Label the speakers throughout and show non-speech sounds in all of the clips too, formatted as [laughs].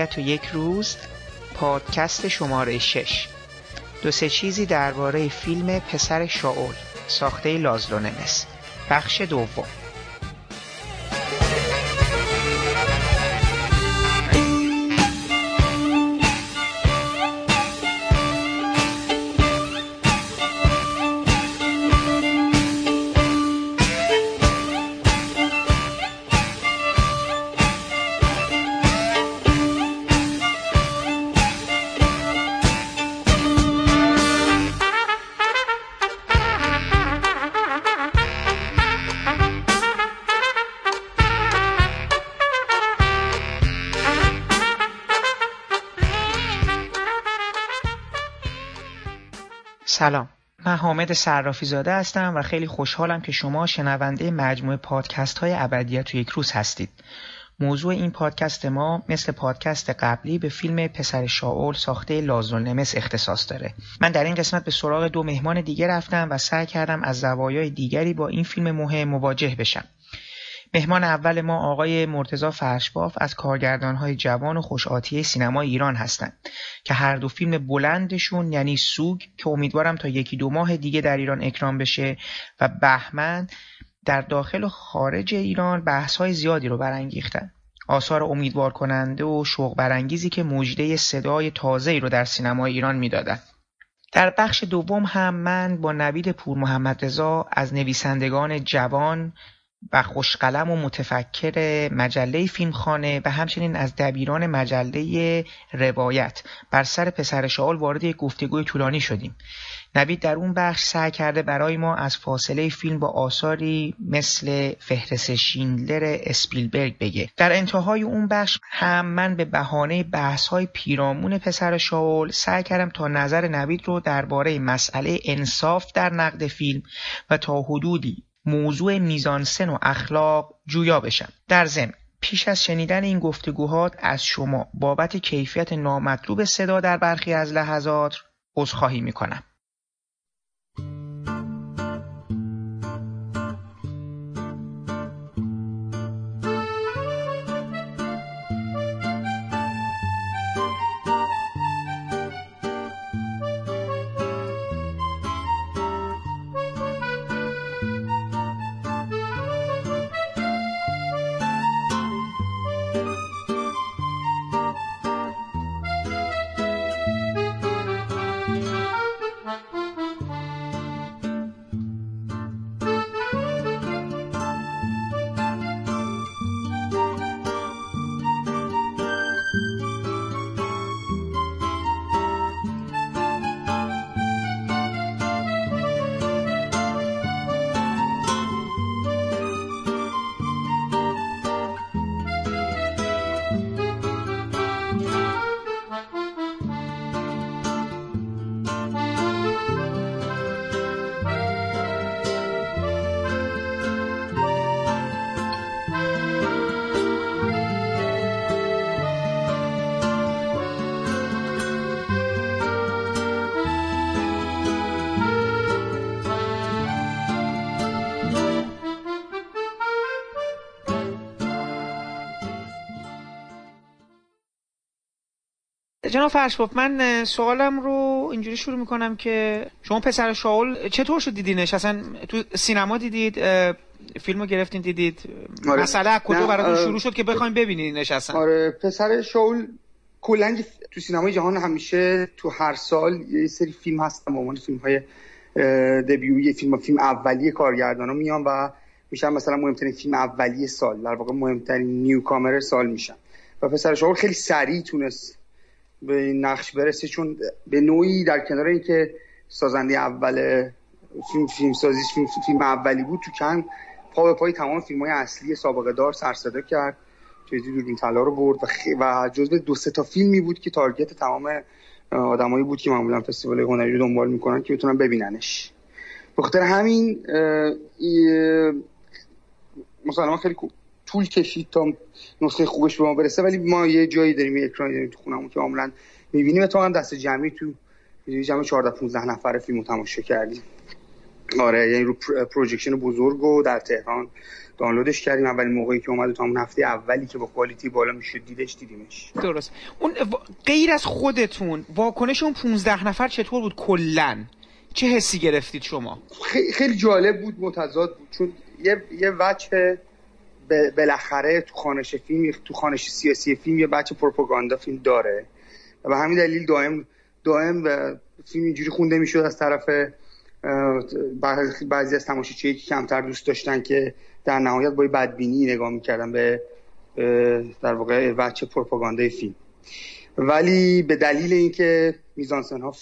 Speaker 1: ابدیت و یک روز پادکست شماره 6 دو سه چیزی درباره فیلم پسر شاول ساخته لازلو نمس بخش دوم. حامد صرافی زاده هستم و خیلی خوشحالم که شما شنونده مجموعه پادکست های ابدیت و یک روز هستید. موضوع این پادکست ما مثل پادکست قبلی به فیلم پسر شاول ساخته لازل نمس اختصاص داره. من در این قسمت به سراغ دو مهمان دیگه رفتم و سعی کردم از زوایای دیگری با این فیلم مهم مواجه بشم. مهمان اول ما آقای مرتزا فرشباف از کارگردانهای جوان و خوشآتیه سینما ایران هستند که هر دو فیلم بلندشون یعنی سوگ که امیدوارم تا یکی دو ماه دیگه در ایران اکرام بشه و بهمن در داخل و خارج ایران بحث‌های زیادی رو برانگیختن. آثار امیدوار کننده و شوق برانگیزی که مژده صدای تازه‌ای رو در سینما ایران می‌دادند در بخش دوم هم من با نوید پور محمد رضا از نویسندگان جوان و خوشقلم و متفکر مجله فیلمخانه و همچنین از دبیران مجله روایت. بر سر پسر شاول وارد یک گفتگوی طولانی شدیم. نوید در اون بخش سعی کرده برای ما از فاصله فیلم با آثاری مثل فهرست شیندلر اسپیلبرگ بگه. در انتهای اون بخش هم من به بهانه بحث های پیرامون پسر شاول سعی کردم تا نظر نوید رو درباره مسئله انصاف در نقد فیلم و تا حدودی موضوع میزانسن و اخلاق جویا بشم. در ضمن پیش از شنیدن این گفتگوهات از شما بابت کیفیت نامطلوب صدا در برخی از لحظات عذرخواهی می‌کنم. جناب فرشباف من سوالم رو اینجوری شروع می‌کنم که شما پسر شاول چطور شد دیدینش اصلا تو سینما دیدید فیلمو گرفتین دیدید؟ آره. مسئله کجا براتون شروع شد که بخوایم ببینینش اصلا
Speaker 2: آره پسر شاول کلا تو سینمای جهان همیشه تو هر سال یه سری فیلم هستن به عنوان فیلم های دبیوی فیلم فیلم اولیه کارگردانا میان و میشن مثلا مهمترین فیلم اولیه سال در واقع مهمترین نیو سال میشن. و پسر شاول خیلی سریع تونست به این نقش برسه چون به نوعی در کنار اینکه سازنده اول فیلم فیلم سازی فیلم, فیلم اولی بود تو کن پا به پای تمام فیلم های اصلی سابقه دار سر صدا کرد. جدی دوربین طلا رو برد و, خ... و جزو دو سه تا فیلمی بود که تارگت تمام آدمایی بود که معمولا فستیوال هنری رو دنبال می‌کنن که بتونن ببیننش. بخاطر همین مثلا خیلی طول کشید تا نسخه خوبش به ما برسه ولی ما یه جایی داریم یه اکرانی داریم تو خونمون که عملاً می‌بینیم. اتفاقا دست جمعی تو جمع 14 15 نفر فیلمو تماشا کردیم. آره یعنی رو پروژکشن بزرگ و در تهران دانلودش کردیم. اولین موقعی که اومد تا همون هفته اولی که با کوالیتی بالا می‌شد دیدش دیدیمش.
Speaker 1: درست. اون غیر از خودتون واکنش اون 15 نفر چطور بود کلا؟ چه حسی گرفتید شما؟
Speaker 2: خیلی جالب بود متضاد بود. چون یه یه وجه بالاخره تو خانش فیلم تو خانش سیاسی فیلم یه بچه پروپاگاندا فیلم داره. و به همین دلیل دائم دائم فیلم اینجوری خونده می‌شد از طرف بعضی از تماشاچیایی که کمتر دوست داشتن که در نهایت با بدبینی نگاه می‌کردن به در واقع وچه پروپاگاندای فیلم. ولی به دلیل اینکه میزانسن ها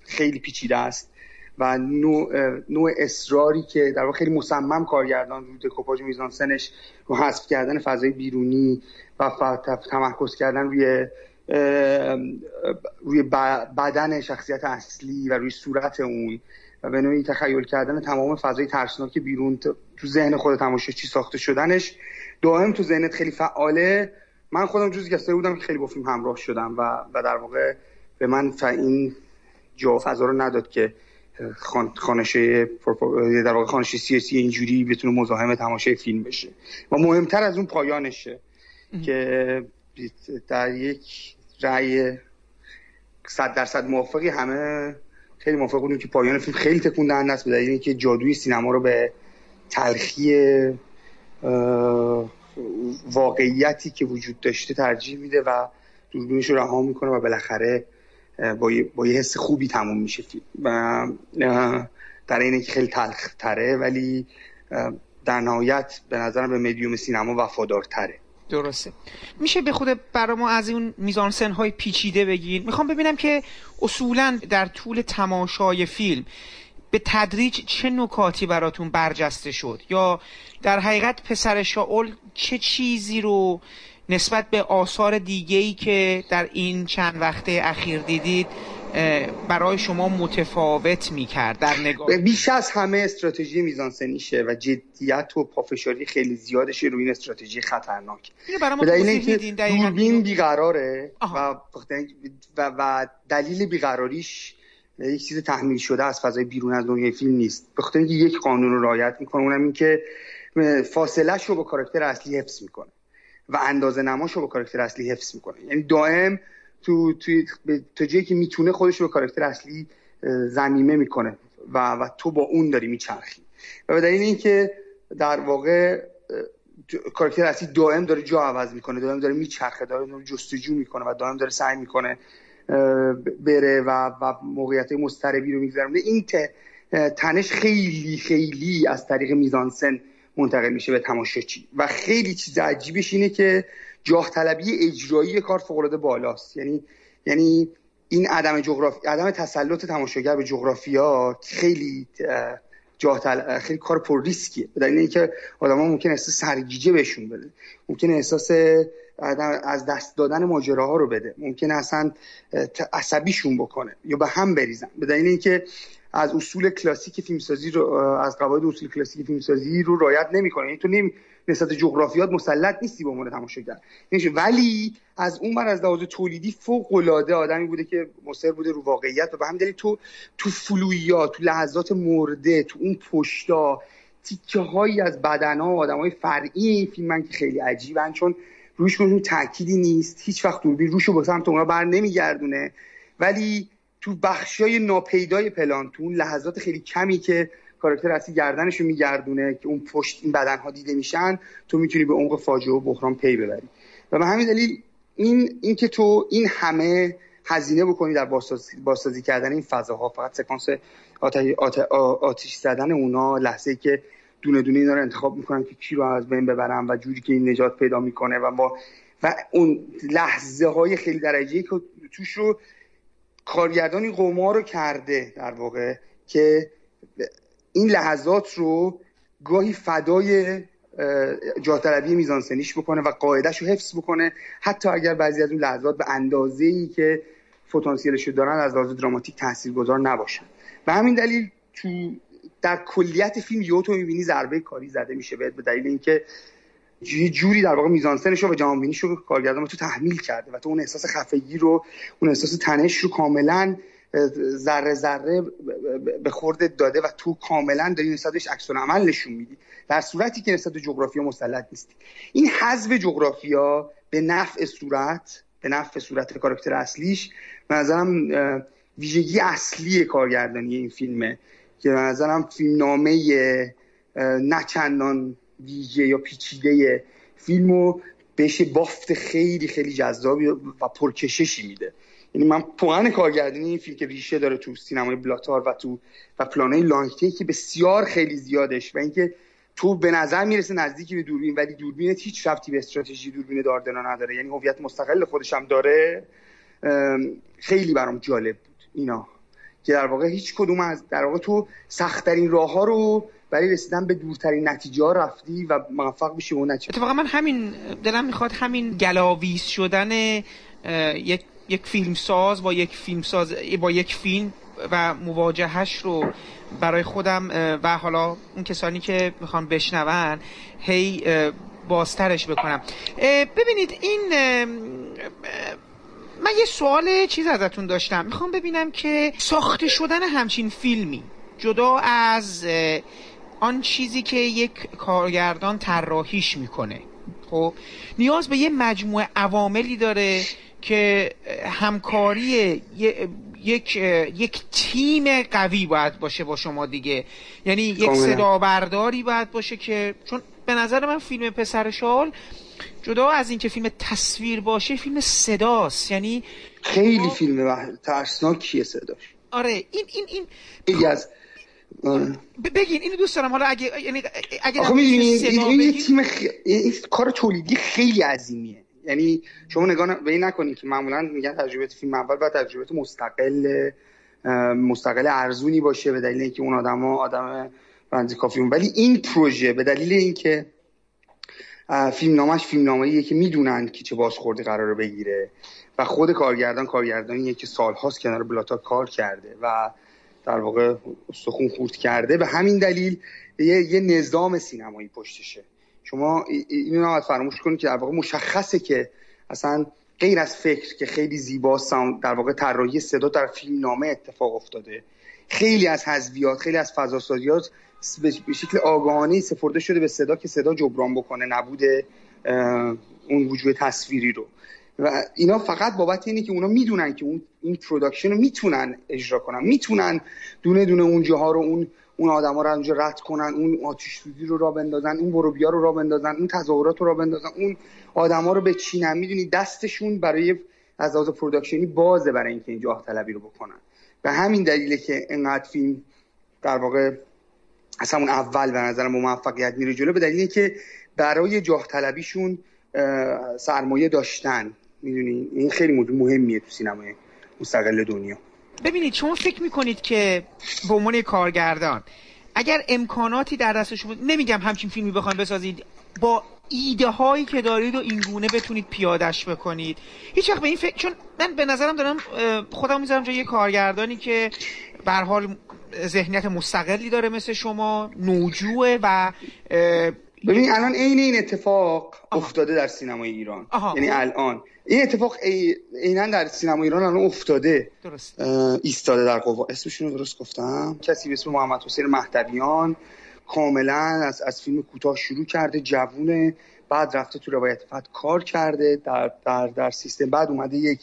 Speaker 2: خیلی پیچیده است و نوع, نوع اصراری که در واقع خیلی مصمم کارگردان رو دکوپاژ میزانسنش رو حذف کردن فضای بیرونی و تمرکز کردن روی روی بدن شخصیت اصلی و روی صورت اون و به نوعی تخیل کردن تمام فضای ترسناک بیرون تو ذهن خود چی ساخته شدنش. دائم تو ذهنت خیلی فعاله. من خودم جزی کسایی بودم که خیلی با فیلم همراه شدم و, و در واقع به من این جا فضا رو نداد که خانشه در واقع خانشه سیاسی اینجوری بتونه مزاحم تماشای فیلم بشه. و مهمتر از اون پایانشه که در یک رأی صد درصد موافقی همه خیلی موافق بودیم که پایان فیلم خیلی تکون دهنده است به دلیل اینکه جادوی سینما رو به تلخی واقعیتی که وجود داشته ترجیح میده و دوربینش رو رها می‌کنه و بالاخره با یه, با یه حس خوبی تموم میشه و در اینه که خیلی تلخ تره ولی در نهایت به نظرم به مدیوم سینما وفادارتره.
Speaker 1: درسته. میشه به خود برای ما از اون میزانسن های پیچیده بگین؟ می‌خوام ببینم که اصولا در طول تماشای فیلم به تدریج چه نکاتی براتون برجسته شد؟ یا در حقیقت پسر شاول چه چیزی رو نسبت به آثار دیگه ای که در این چند وقته اخیر دیدید برای شما متفاوت می‌کرد در نگاه
Speaker 2: بیش از همه استراتژی میزانسنیشه و جدیت و پافشاری خیلی زیادشه روی این استراتژی خطرناک.
Speaker 1: به
Speaker 2: اینکه دوربین بیقراره و, و, و دلیل بیقراریش یک چیز تحمیل شده از فضای بیرون از دنیای فیلم نیست. به خاطر اینکه یک قانون رو رعایت می‌کنه اونم این که فاصله رو با کاراکتر اصلی حفظ می‌کنه. و اندازه نماش رو با کاراکتر اصلی حفظ می‌کنه. یعنی دائم تو تو جایی که می‌تونه خودش رو به کاراکتر اصلی زمیمه می‌کنه و, و تو با اون داری میچرخی. و به دلیل اینکه در واقع کاراکتر اصلی دائم داره جا عوض می‌کنه دائم داره میچرخه داره جستجو می‌کنه و دائم داره سعی می‌کنه بره و, و موقعیت مستربی رو میگذرونه. این تنش خیلی خیلی از طریق میزانسن منتقل میشه به تماشاچی و خیلی چیز عجیبش اینه که جاه طلبی اجرایی کار فوق بالاست. یعنی یعنی این عدم جغرافی عدم تسلط تماشاگر به جغرافیا خیلی جاه خیلی کار پر ریسکیه. به دلیل اینکه آدما ممکن احساس سرگیجه بهشون بده. ممکن احساس از دست دادن ماجراها رو بده. ممکن اصلا عصبیشون بکنه یا به هم بریزن. به دلیل اینکه از اصول کلاسیک فیلمسازی رو از قواعد اصول کلاسیک فیلمسازی رو رعایت نمی‌کنه. یعنی تو نمی نسبت جغرافیات مسلط نیستی به عنوان تماشاگر. یعنی ولی از اون بر از لحاظ تولیدی فوق العاده آدمی بوده که مصر بوده رو واقعیت و به همین دلیل تو تو فلویات تو لحظات مرده تو اون پشتا تیکه هایی از بدن ها آدم های فرعی فیلم من که خیلی عجیبن. چون روش کنون تأکیدی نیست. هیچ وقت دوربین روشو به سمت اونا بر نمیگردونه. ولی تو بخشای ناپیدای پلان تو اون لحظات خیلی کمی که کاراکتر اصلی گردنش رو میگردونه که اون پشت این بدن ها دیده میشن تو می‌تونی به عمق فاجعه و بحران پی ببری. و به همین دلیل این این که تو این همه هزینه بکنی در بازسازی, بازسازی کردن این فضاها فقط سکانس آتش زدن اونا لحظه ای که دونه دونه اینا رو انتخاب می‌کنن که کی رو از بین ببرن و جوری که این نجات پیدا می‌کنه و ما و اون لحظه های خیلی درجه که توش رو کارگردانی قمار رو کرده در واقع که این لحظات رو گاهی فدای جاطلبی میزانسنیش بکنه و قاعدش رو حفظ بکنه. حتی اگر بعضی از اون لحظات به اندازه ای که پتانسیلش دارن از لحاظ دراماتیک تاثیرگذار نباشن. و همین دلیل تو در کلیت فیلم یهو تو می‌بینی ضربه کاری زده میشه به دلیل اینکه یه جوری در واقع میزانسنش و جهانبینیش رو کارگردان تو تحمیل کرده و تو اون احساس خفگی رو اون احساس تنش رو کاملا ذره ذره به خورده داده و تو کاملا داری نسبتش عکس عمل نشون میدی. در صورتی که نسبت جغرافیا مسلط نیستی. این حذف جغرافیا به نفع صورت به نفع صورت کاراکتر اصلیش به ویژگی اصلی کارگردانی این فیلمه که به فیلم نامه نچندان ویژه یا پیچیده فیلمو بهش بافت خیلی خیلی جذابی و پرکششی میده. یعنی من پوان کارگردانی این فیلم که ریشه داره تو سینمای بلاتار و تو و پلانای لانگتی که بسیار خیلی زیادش و اینکه تو به نظر می‌رسه نزدیکی به دوربین ولی دوربینت هیچ رفتی به استراتژی دوربین داردنا نداره. یعنی هویت مستقل خودش هم داره خیلی برام جالب بود اینا. که در واقع هیچ کدوم از در واقع تو سختترین راه ها رو برای رسیدن به دورترین نتیجه ها رفتی و موفق بشی اون نتیجه
Speaker 1: اتفاقا من همین دلم می‌خواد همین گلاویز شدن یک یک فیلم ساز با یک فیلم ساز با یک فیلم و مواجهش رو برای خودم و حالا اون کسانی که می‌خوان بشنون هی بازترش بکنم. ببینید این من یه سوال چیز ازتون داشتم. می‌خوام ببینم که ساخته شدن همچین فیلمی جدا از آن چیزی که یک کارگردان طراحیش می‌کنه. خب نیاز به یه مجموعه عواملی داره که همکاری یک یک تیم قوی باید باشه با شما دیگه. یعنی یک صدا برداری باید باشه که چون به نظر من فیلم پسر شال جدا از اینکه فیلم تصویر باشه فیلم صداست. یعنی
Speaker 2: خیلی فیلم ترسناکیه صداش.
Speaker 1: آره این این این
Speaker 2: خیلی از
Speaker 1: بگین اینو دوست دارم. حالا اگه یعنی اگه
Speaker 2: آخه این تیم خ... این کار تولیدی خیلی عظیمیه. یعنی شما نگاه به این نکنید که معمولا میگن تجربه فیلم اول باید تجربه مستقل مستقل ارزونی باشه به دلیل اینکه اون آدما آدم رنج کافی ولی این پروژه به دلیل اینکه فیلم نامش فیلم نامه‌ایه که می‌دونن که چه بازخوردی قراره بگیره و خود کارگردان کارگردانیه که سالهاست کنار بلاتا کار کرده و در واقع استخون خورد کرده. به همین دلیل یه, یه نظام سینمایی پشتشه. شما اینو نباید فراموش کنید که در واقع مشخصه که اصلا غیر از فکر که خیلی زیبا در واقع طراحی صدا در فیلم نامه اتفاق افتاده. خیلی از حذویات خیلی از فضاسازیات به شکل آگاهانه سپرده شده به صدا که صدا جبران بکنه نبود اون وجود تصویری رو. و اینا فقط بابت اینه که اونا می‌دونن که اون این production رو می‌تونن اجرا کنن. می‌تونن دونه دونه اون جاها رو اون اون آدما رو اونجا رد کنن اون آتش سوزی رو را بندازن اون ورودیا رو را بندازن اون تظاهرات رو را بندازن. اون آدما رو بچینن. می‌دونی دستشون برای از لحاظ production ی بازه برای اینکه این جاه طلبی رو بکنن. به همین دلیله که انقدر فیلم در واقع اصلا اون اول به نظر موفقیت میره جلو به دلیل که برای جاه طلبیشون سرمایه داشتن. می‌دونی این خیلی موضوع مهمیه تو سینمای مستقل دنیا.
Speaker 1: ببینید شما فکر می‌کنید که به عنوان کارگردان اگر امکاناتی در دست شما نمیگم همچین فیلمی بخواید بسازید با ایده هایی که دارید و این گونه بتونید پیادش بکنید. هیچ وقت به این فکر چون من به نظرم دارم خودم می‌ذارم جای یه کارگردانی که به حال ذهنیت مستقلی داره مثل شما نوجوه و
Speaker 2: ببین الان عین این اتفاق افتاده در سینمای ایران. یعنی الان. این اتفاق عینا در سینما ایران الان افتاده.
Speaker 1: درست.
Speaker 2: ایستاده در قوا اسمشون رو درست گفتم. کسی به اسم محمد حسین مهدویان کاملا از از فیلم کوتاه شروع کرده جوونه بعد رفته تو روایت فت کار کرده در در در سیستم. بعد اومده یک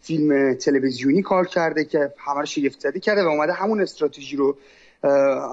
Speaker 2: فیلم تلویزیونی کار کرده که همه رو شگفت زده کرده و اومده همون استراتژی رو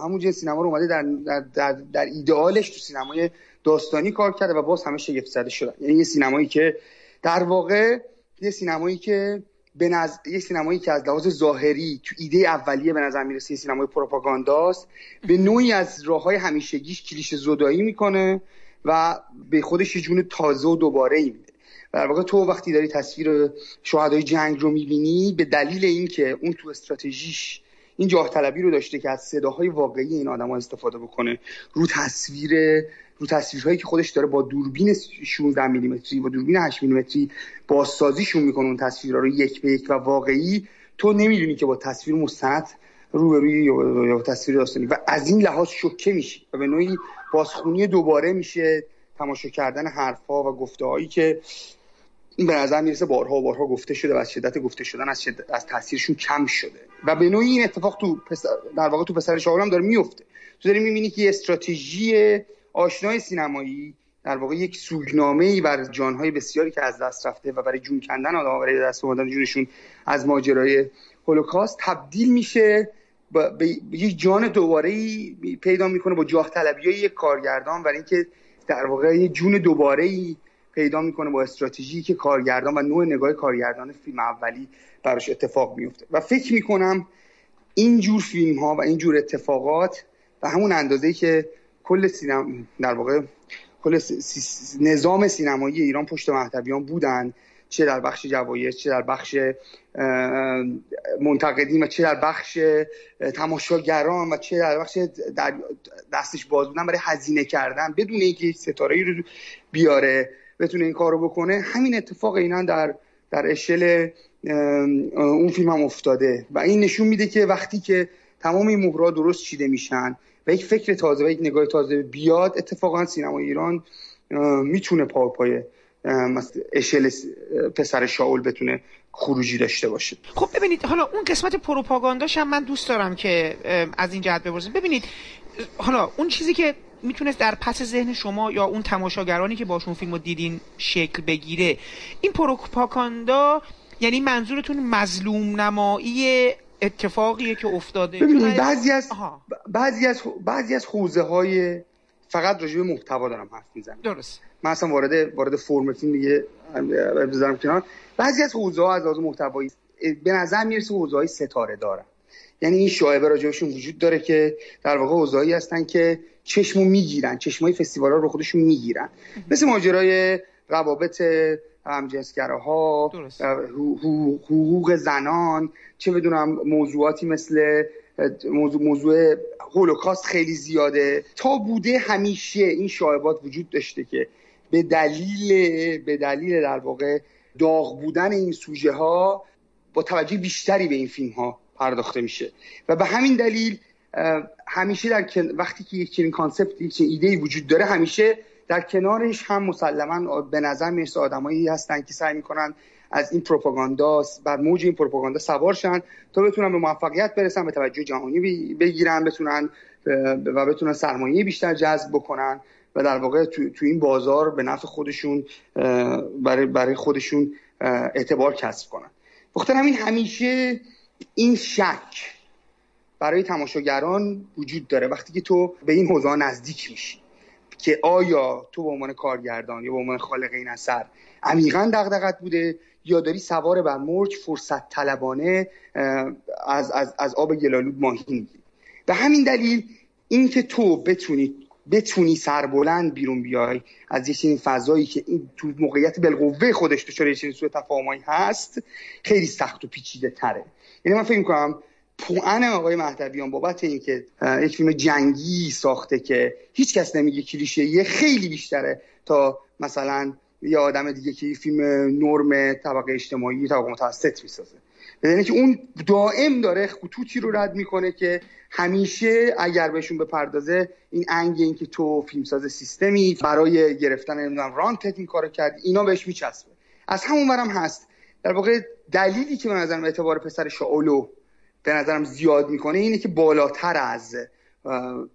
Speaker 2: همون جنس سینما رو اومده در در, در, در ایدئالش تو سینمای داستانی کار کرده و باز همه شگفت زده شدن یعنی یه سینمایی که در واقع یه سینمایی که به نظر یه سینمایی که از لحاظ ظاهری تو ایده اولیه به نظر می‌رسه یه سینمای پروپاگانداست به نوعی از راه های همیشگیش کلیش زدایی می‌کنه و به خودش یه جون تازه و دوباره ای میده. در واقع تو وقتی داری تصویر شهدای جنگ رو می‌بینی به دلیل اینکه اون تو استراتژیش این جاه طلبی رو داشته که از صداهای واقعی این آدم ها استفاده بکنه. رو تصویر رو تصویرهایی که خودش داره با دوربین 16 میلیمتری با دوربین 8 میلیمتری بازسازیشون می‌کنه اون تصویرها رو یک به یک و واقعی. تو نمی‌دونی که با تصویر مستند روبروی یا تصویر داستانی. و از این لحاظ شوکه میشی و به نوعی بازخونی دوباره میشه تماشا کردن حرفها و گفته هایی که به نظر می‌رسه بارها و بارها گفته شده و از شدت گفته شدن از, از تاثیرشون کم شده. و به نوعی این اتفاق تو در واقع تو پسر شاهور هم داره میفته تو داری می‌بینی که یه استراتژی آشنای سینمایی در واقع یک سوگنامه ای بر جانهای بسیاری که از دست رفته و برای جون کندن آدم برای دست آوردن جونشون از ماجرای هولوکاست تبدیل میشه به یک جان دوباره ای پیدا می‌کنه با جاه طلبی یک کارگردان. برای اینکه در واقع یه جون دوباره ای پیدا می‌کنه با استراتژی که کارگردان و نوع نگاه کارگردان فیلم اولی براش اتفاق میفته و فکر می‌کنم این جور فیلم ها و این جور اتفاقات به همون اندازه که کل سینما در واقع کل نظام سینمایی ایران پشت مهدویان بودن چه در بخش جوایز چه در بخش منتقدین و چه در بخش تماشاگران و چه در بخش در دستش باز بودن برای هزینه کردن بدون اینکه ستاره رو بیاره. بتونه این کارو بکنه همین اتفاق اینا در در اشل اون فیلم هم افتاده. و این نشون میده که وقتی که تمام این مهرها درست چیده میشن و یک فکر تازه و یک نگاه تازه بیاد اتفاقا سینما ایران می‌تونه پا پای اشل پسر شاول بتونه خروجی داشته باشه.
Speaker 1: خب ببینید حالا اون قسمت پروپاگانداش هم من دوست دارم که از این جهت بپرسیم ببینید حالا اون چیزی که می‌تونست در پس ذهن شما یا اون تماشاگرانی که باشون فیلم رو دیدین شکل بگیره این پروپاگاندا یعنی منظورتون مظلوم نمایی اتفاقیه که افتاده؟
Speaker 2: ببینید بعضی از بعضی از بعضی از حوزه های فقط راجع به محتوا دارم حرف می‌زنم.
Speaker 1: درست
Speaker 2: من اصلا وارد وارد فرم فیلم دیگه بذارم کنار. بعضی از حوزه ها از لحاظ محتوایی به نظر می‌رسه حوزه های ستاره دارن یعنی این شایبه راجعشون وجود داره که در واقع حوزه‌ای هستن که چشمو می‌گیرن چشمای فستیوال ها رو خودشون می‌گیرن. مثل ماجرای روابط همجنسگراها حقوق زنان چه بدونم موضوعاتی مثل موضوع, موضوع هولوکاست خیلی زیاده. تا بوده همیشه این شایبات وجود داشته که به دلیل به دلیل در واقع داغ بودن این سوژه ها با توجه بیشتری به این فیلم ها پرداخته میشه. و به همین دلیل همیشه در وقتی که یک چنین کانسپت یک ایده وجود داره همیشه در کنارش هم مسلما به نظر می‌رسه آدمایی هستن که سعی می‌کنن از این پروپاگاندا بر موج این پروپاگاندا سوار شن تا بتونن به موفقیت برسن به توجه جهانی بگیرن بتونن و بتونن سرمایه بیشتر جذب بکنن و در واقع تو, تو این بازار به نفع خودشون برای, برای خودشون اعتبار کسب کنن. بخاطر همین همیشه این شک برای تماشاگران وجود داره وقتی که تو به این حوزه نزدیک میشی که آیا تو به عنوان کارگردان یا به عنوان خالق این اثر عمیقا دغدغت بوده یا داری سوار بر موج فرصت طلبانه از, از, از آب گلالود ماهی می‌گیری؟ به همین دلیل اینکه تو بتونی بتونی سربلند بیرون بیای از یه چنین فضایی که این تو موقعیت بالقوه خودش دچار یه چنین سوء تفاهمایی هست خیلی سخت و پیچیده تره یعنی من فکر می‌کنم پوان آقای مهدویان بابت اینکه یک فیلم جنگی ساخته که هیچ کس نمیگه کلیشه یه خیلی بیشتره تا مثلا یه آدم دیگه که فیلم نرم طبقه اجتماعی طبقه متوسط می‌سازه. یعنی که اون دائم داره خطوطی رو رد می‌کنه که همیشه اگر بهشون بپردازه این انگ این که تو فیلمساز سیستمی برای گرفتن نمی‌دونم رانتت این کارو کرد اینا بهش میچسبه. از همون برم هست. در واقع دلیلی که به نظرم اعتبار پسر شاولو به نظرم زیاد می‌کنه اینه که بالاتر از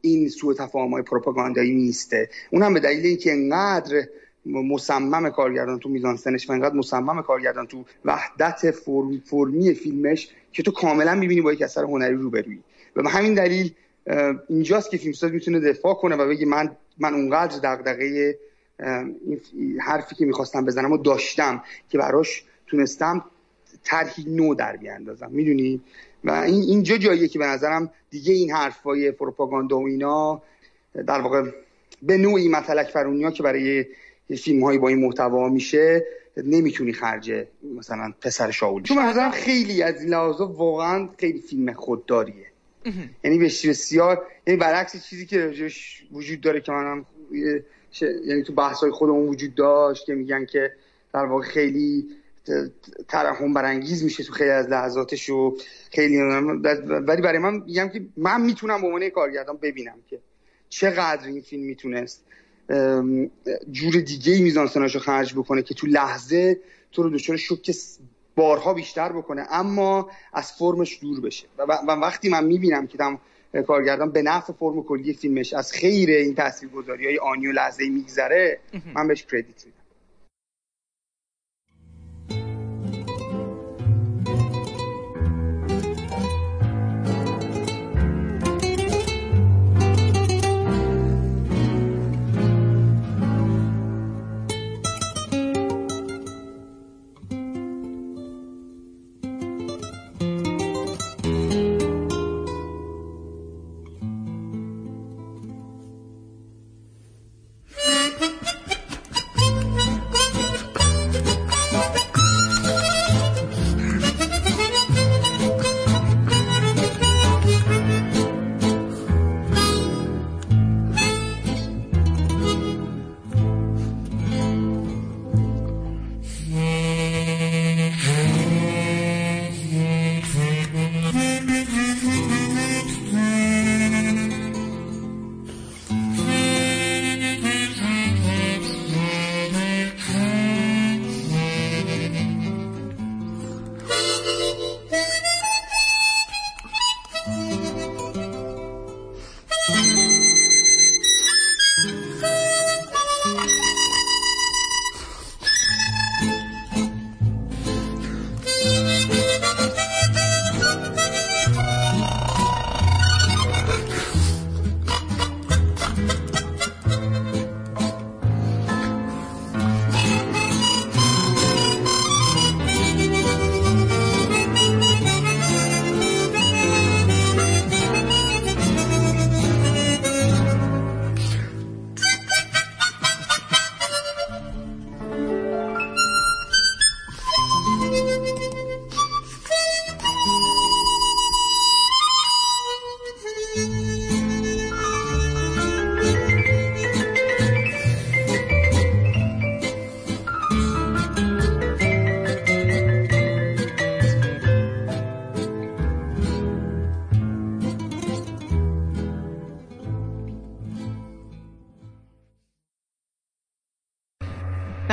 Speaker 2: این سوء تفاهم های پروپاگاندایی نیسته اون هم به دلیل اینکه انقدر مصمم کارگردان تو میزان سنش و انقدر مصمم کارگردان تو وحدت فرم، فرمی فیلمش که تو کاملا می‌بینی با یک اثر هنری روبرویی. و به همین دلیل اینجاست که فیلمساز می‌تونه دفاع کنه و بگه من من اونقدر دغدغه حرفی که می‌خواستم بزنم و داشتم که براش تونستم طرحی نو در بیاندازم می‌دونی؟ و این اینجا جاییه که به نظرم دیگه این حرفای پروپاگاندا و اینا در واقع به نوعی مطلق فرونیا که برای فیلم هایی با این محتوا میشه نمی‌تونی خرج مثلا پسر شاول چون نظرم خیلی از این لحاظا واقعا خیلی فیلم خودداریه. یعنی بسیار یعنی برعکس چیزی که راجعش وجود داره که منم یعنی تو بحث های خودمون وجود داشت که میگن که در واقع خیلی ترحم برانگیز میشه تو خیلی از لحظاتش و خیلی ولی برای من میگم که من می‌تونم به عنوان کارگردان ببینم که چقدر این فیلم می‌تونست جور دیگه ای میزانسناشو خرج بکنه که تو لحظه تو رو دچار شوک بارها بیشتر بکنه اما از فرمش دور بشه. و, وقتی من می‌بینم که دم کارگردان به نفع فرم کلی فیلمش از خیر این تاثیرگذاری های آنی و لحظه میگذره من بهش کردیت میدم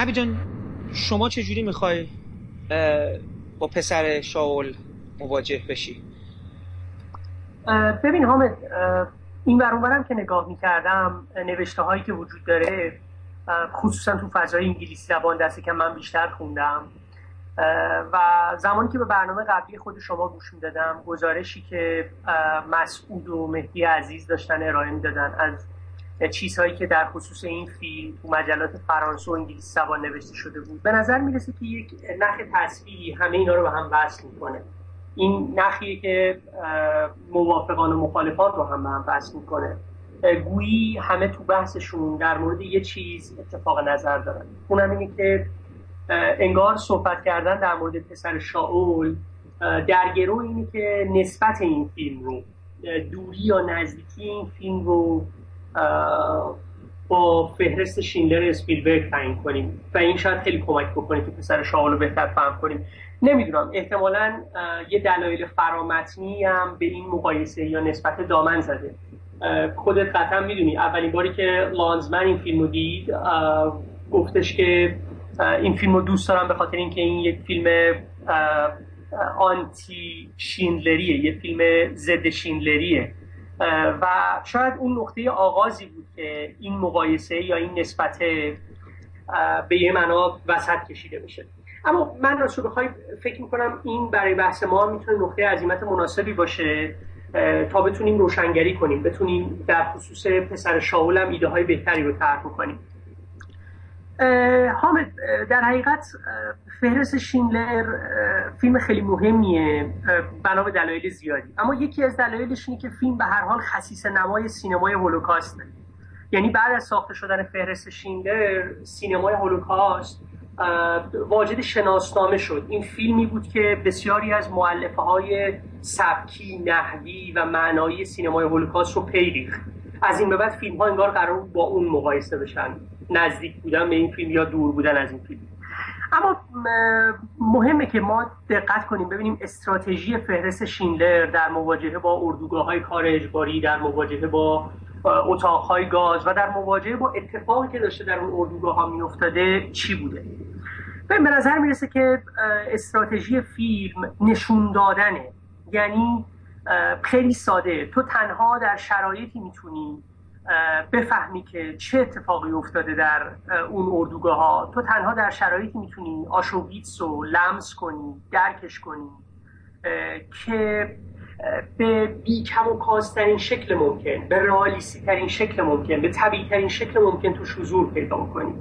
Speaker 1: نبی جان شما چجوری می‌خوای با پسر شاول مواجه بشی؟
Speaker 3: ببین حامد این برون که نگاه می‌کردم نوشته هایی که وجود داره خصوصا تو فضای انگلیسی زبان دسته که من بیشتر خوندم و زمانی که به برنامه قبلی خود شما گوش می‌دادم گزارشی که مسعود و مهدی عزیز داشتن ارائه می‌دادن از چیزهایی که در خصوص این فیلم تو مجلات فرانسه و انگلیسی زبان نوشته شده بود به نظر می‌رسه که یک نخ تصویری همه اینا رو به هم وصل می‌کنه. این نخیه که موافقان و مخالفان رو هم به هم وصل می‌کنه. گویی همه تو بحثشون در مورد یه چیز اتفاق نظر دارن اونم اینه که انگار صحبت کردن در مورد پسر شاول در گرو اینه که نسبت این فیلم رو دوری یا نزدیکی این فیلم رو با فهرست شینلر اسپیلبرگ تعیین کنیم و این شاید خیلی کمک بکنه که پسر شاول رو بهتر فهم کنیم. نمی‌دونم. احتمالا یه دلایل فرامتنی هم به این مقایسه یا نسبت دامن زده. خودت قطعا می‌دونی. اولین باری که لانزمن این فیلم رو دید گفتش که این فیلم رو دوست دارم به خاطر اینکه این یک فیلم آنتی شینلریه یه فیلم ضد شینلریه و شاید اون نقطه آغازی بود که این مقایسه یا این نسبت به یه معنا وسط کشیده بشه اما من راستو بخوای فکر می‌کنم این برای بحث ما می‌تونه نقطه عظیمت مناسبی باشه تا بتونیم روشنگری کنیم بتونیم در خصوص پسر شاول هم ایده های بهتری رو طرح کنیم حامد در حقیقت فهرست شینلر فیلم خیلی مهمیه بنا به دلایل زیادی. اما یکی از دلایلش اینه که فیلم به هر حال خصیص نمای سینمای هولوکاسته یعنی بعد از ساخته شدن فهرست شینلر سینمای هولوکاست واجد شناسنامه شد. این فیلمی بود که بسیاری از معلفه های سبکی نحوی و معنایی سینمای هولوکاست رو پیریخت از این به بعد فیلم ها انگار قرار با اون مقایسه بشن. نزدیک بودن به این فیلم یا دور بودن از این فیلم. اما مهمه که ما دقت کنیم ببینیم استراتژی فهرست شینلر در مواجهه با اردوگاه های کار اجباری در مواجهه با اتاقهای گاز و در مواجهه با اتفاقی که داشته در اون اردوگاه ها میافتاده چی بوده؟ به نظر می‌رسه که استراتژی فیلم نشون دادنه. یعنی خیلی ساده. تو تنها در شرایطی می‌تونی بفهمی که چه اتفاقی افتاده در اون اردوگاه ها تو تنها در شرایطی می‌تونی آشوویتس رو لمس کنی درکش کنی که به بی کم و کاسترین شکل ممکن به رئالیستی ترین شکل ممکن به طبیعی ترین شکل ممکن تو حضور پیدا کنی.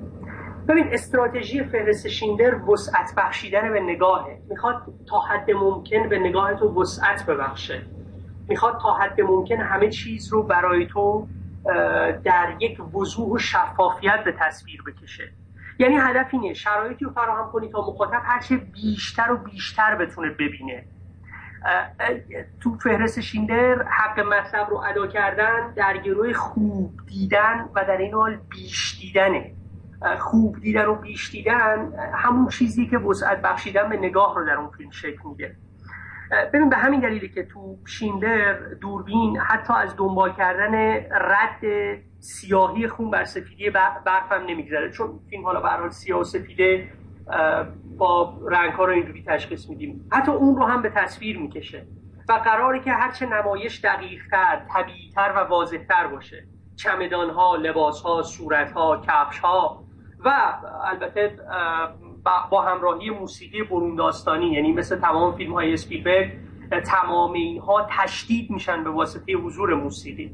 Speaker 3: ببین استراتژی فهرست شیندر وسعت بخشیدن به نگاهه. می‌خواد تا حد ممکن به نگاه تو وسعت ببخشه. می‌خواد تا حد ممکن همه چیز رو برای تو در یک وضوح و شفافیت به تصویر بکشه. یعنی هدف اینه شرایطی رو فراهم کنی تا مخاطب هرچه بیشتر و بیشتر بتونه ببینه. تو فهرست شیندر حق مطلب رو ادا کردن در گروه خوب دیدن و در این حال بیش دیدنه. خوب دیدن و بیش دیدن همون چیزی که وسعت بخشیدن به نگاه رو در اون فیلم شکل میده. ببین به همین دلیلی که تو شیندر دوربین حتی از دنبال کردن رد سیاهی خون بر سفیدی برفم نمیگذره. چون فیلم حالا به سیاه و سفیده با رنگ ها رو اینجوری تشخیص میدیم. حتی اون رو هم به تصویر می‌کشه. و قراره که هرچه نمایش دقیقتر طبیعیتر و واضحتر باشه. چمدان ها لباس ها و البته با همراهی موسیقی برون داستانی یعنی مثل تمام فیلم های اسپیلبرگ تمام اینها تشدید میشن به واسطه حضور موسیقی.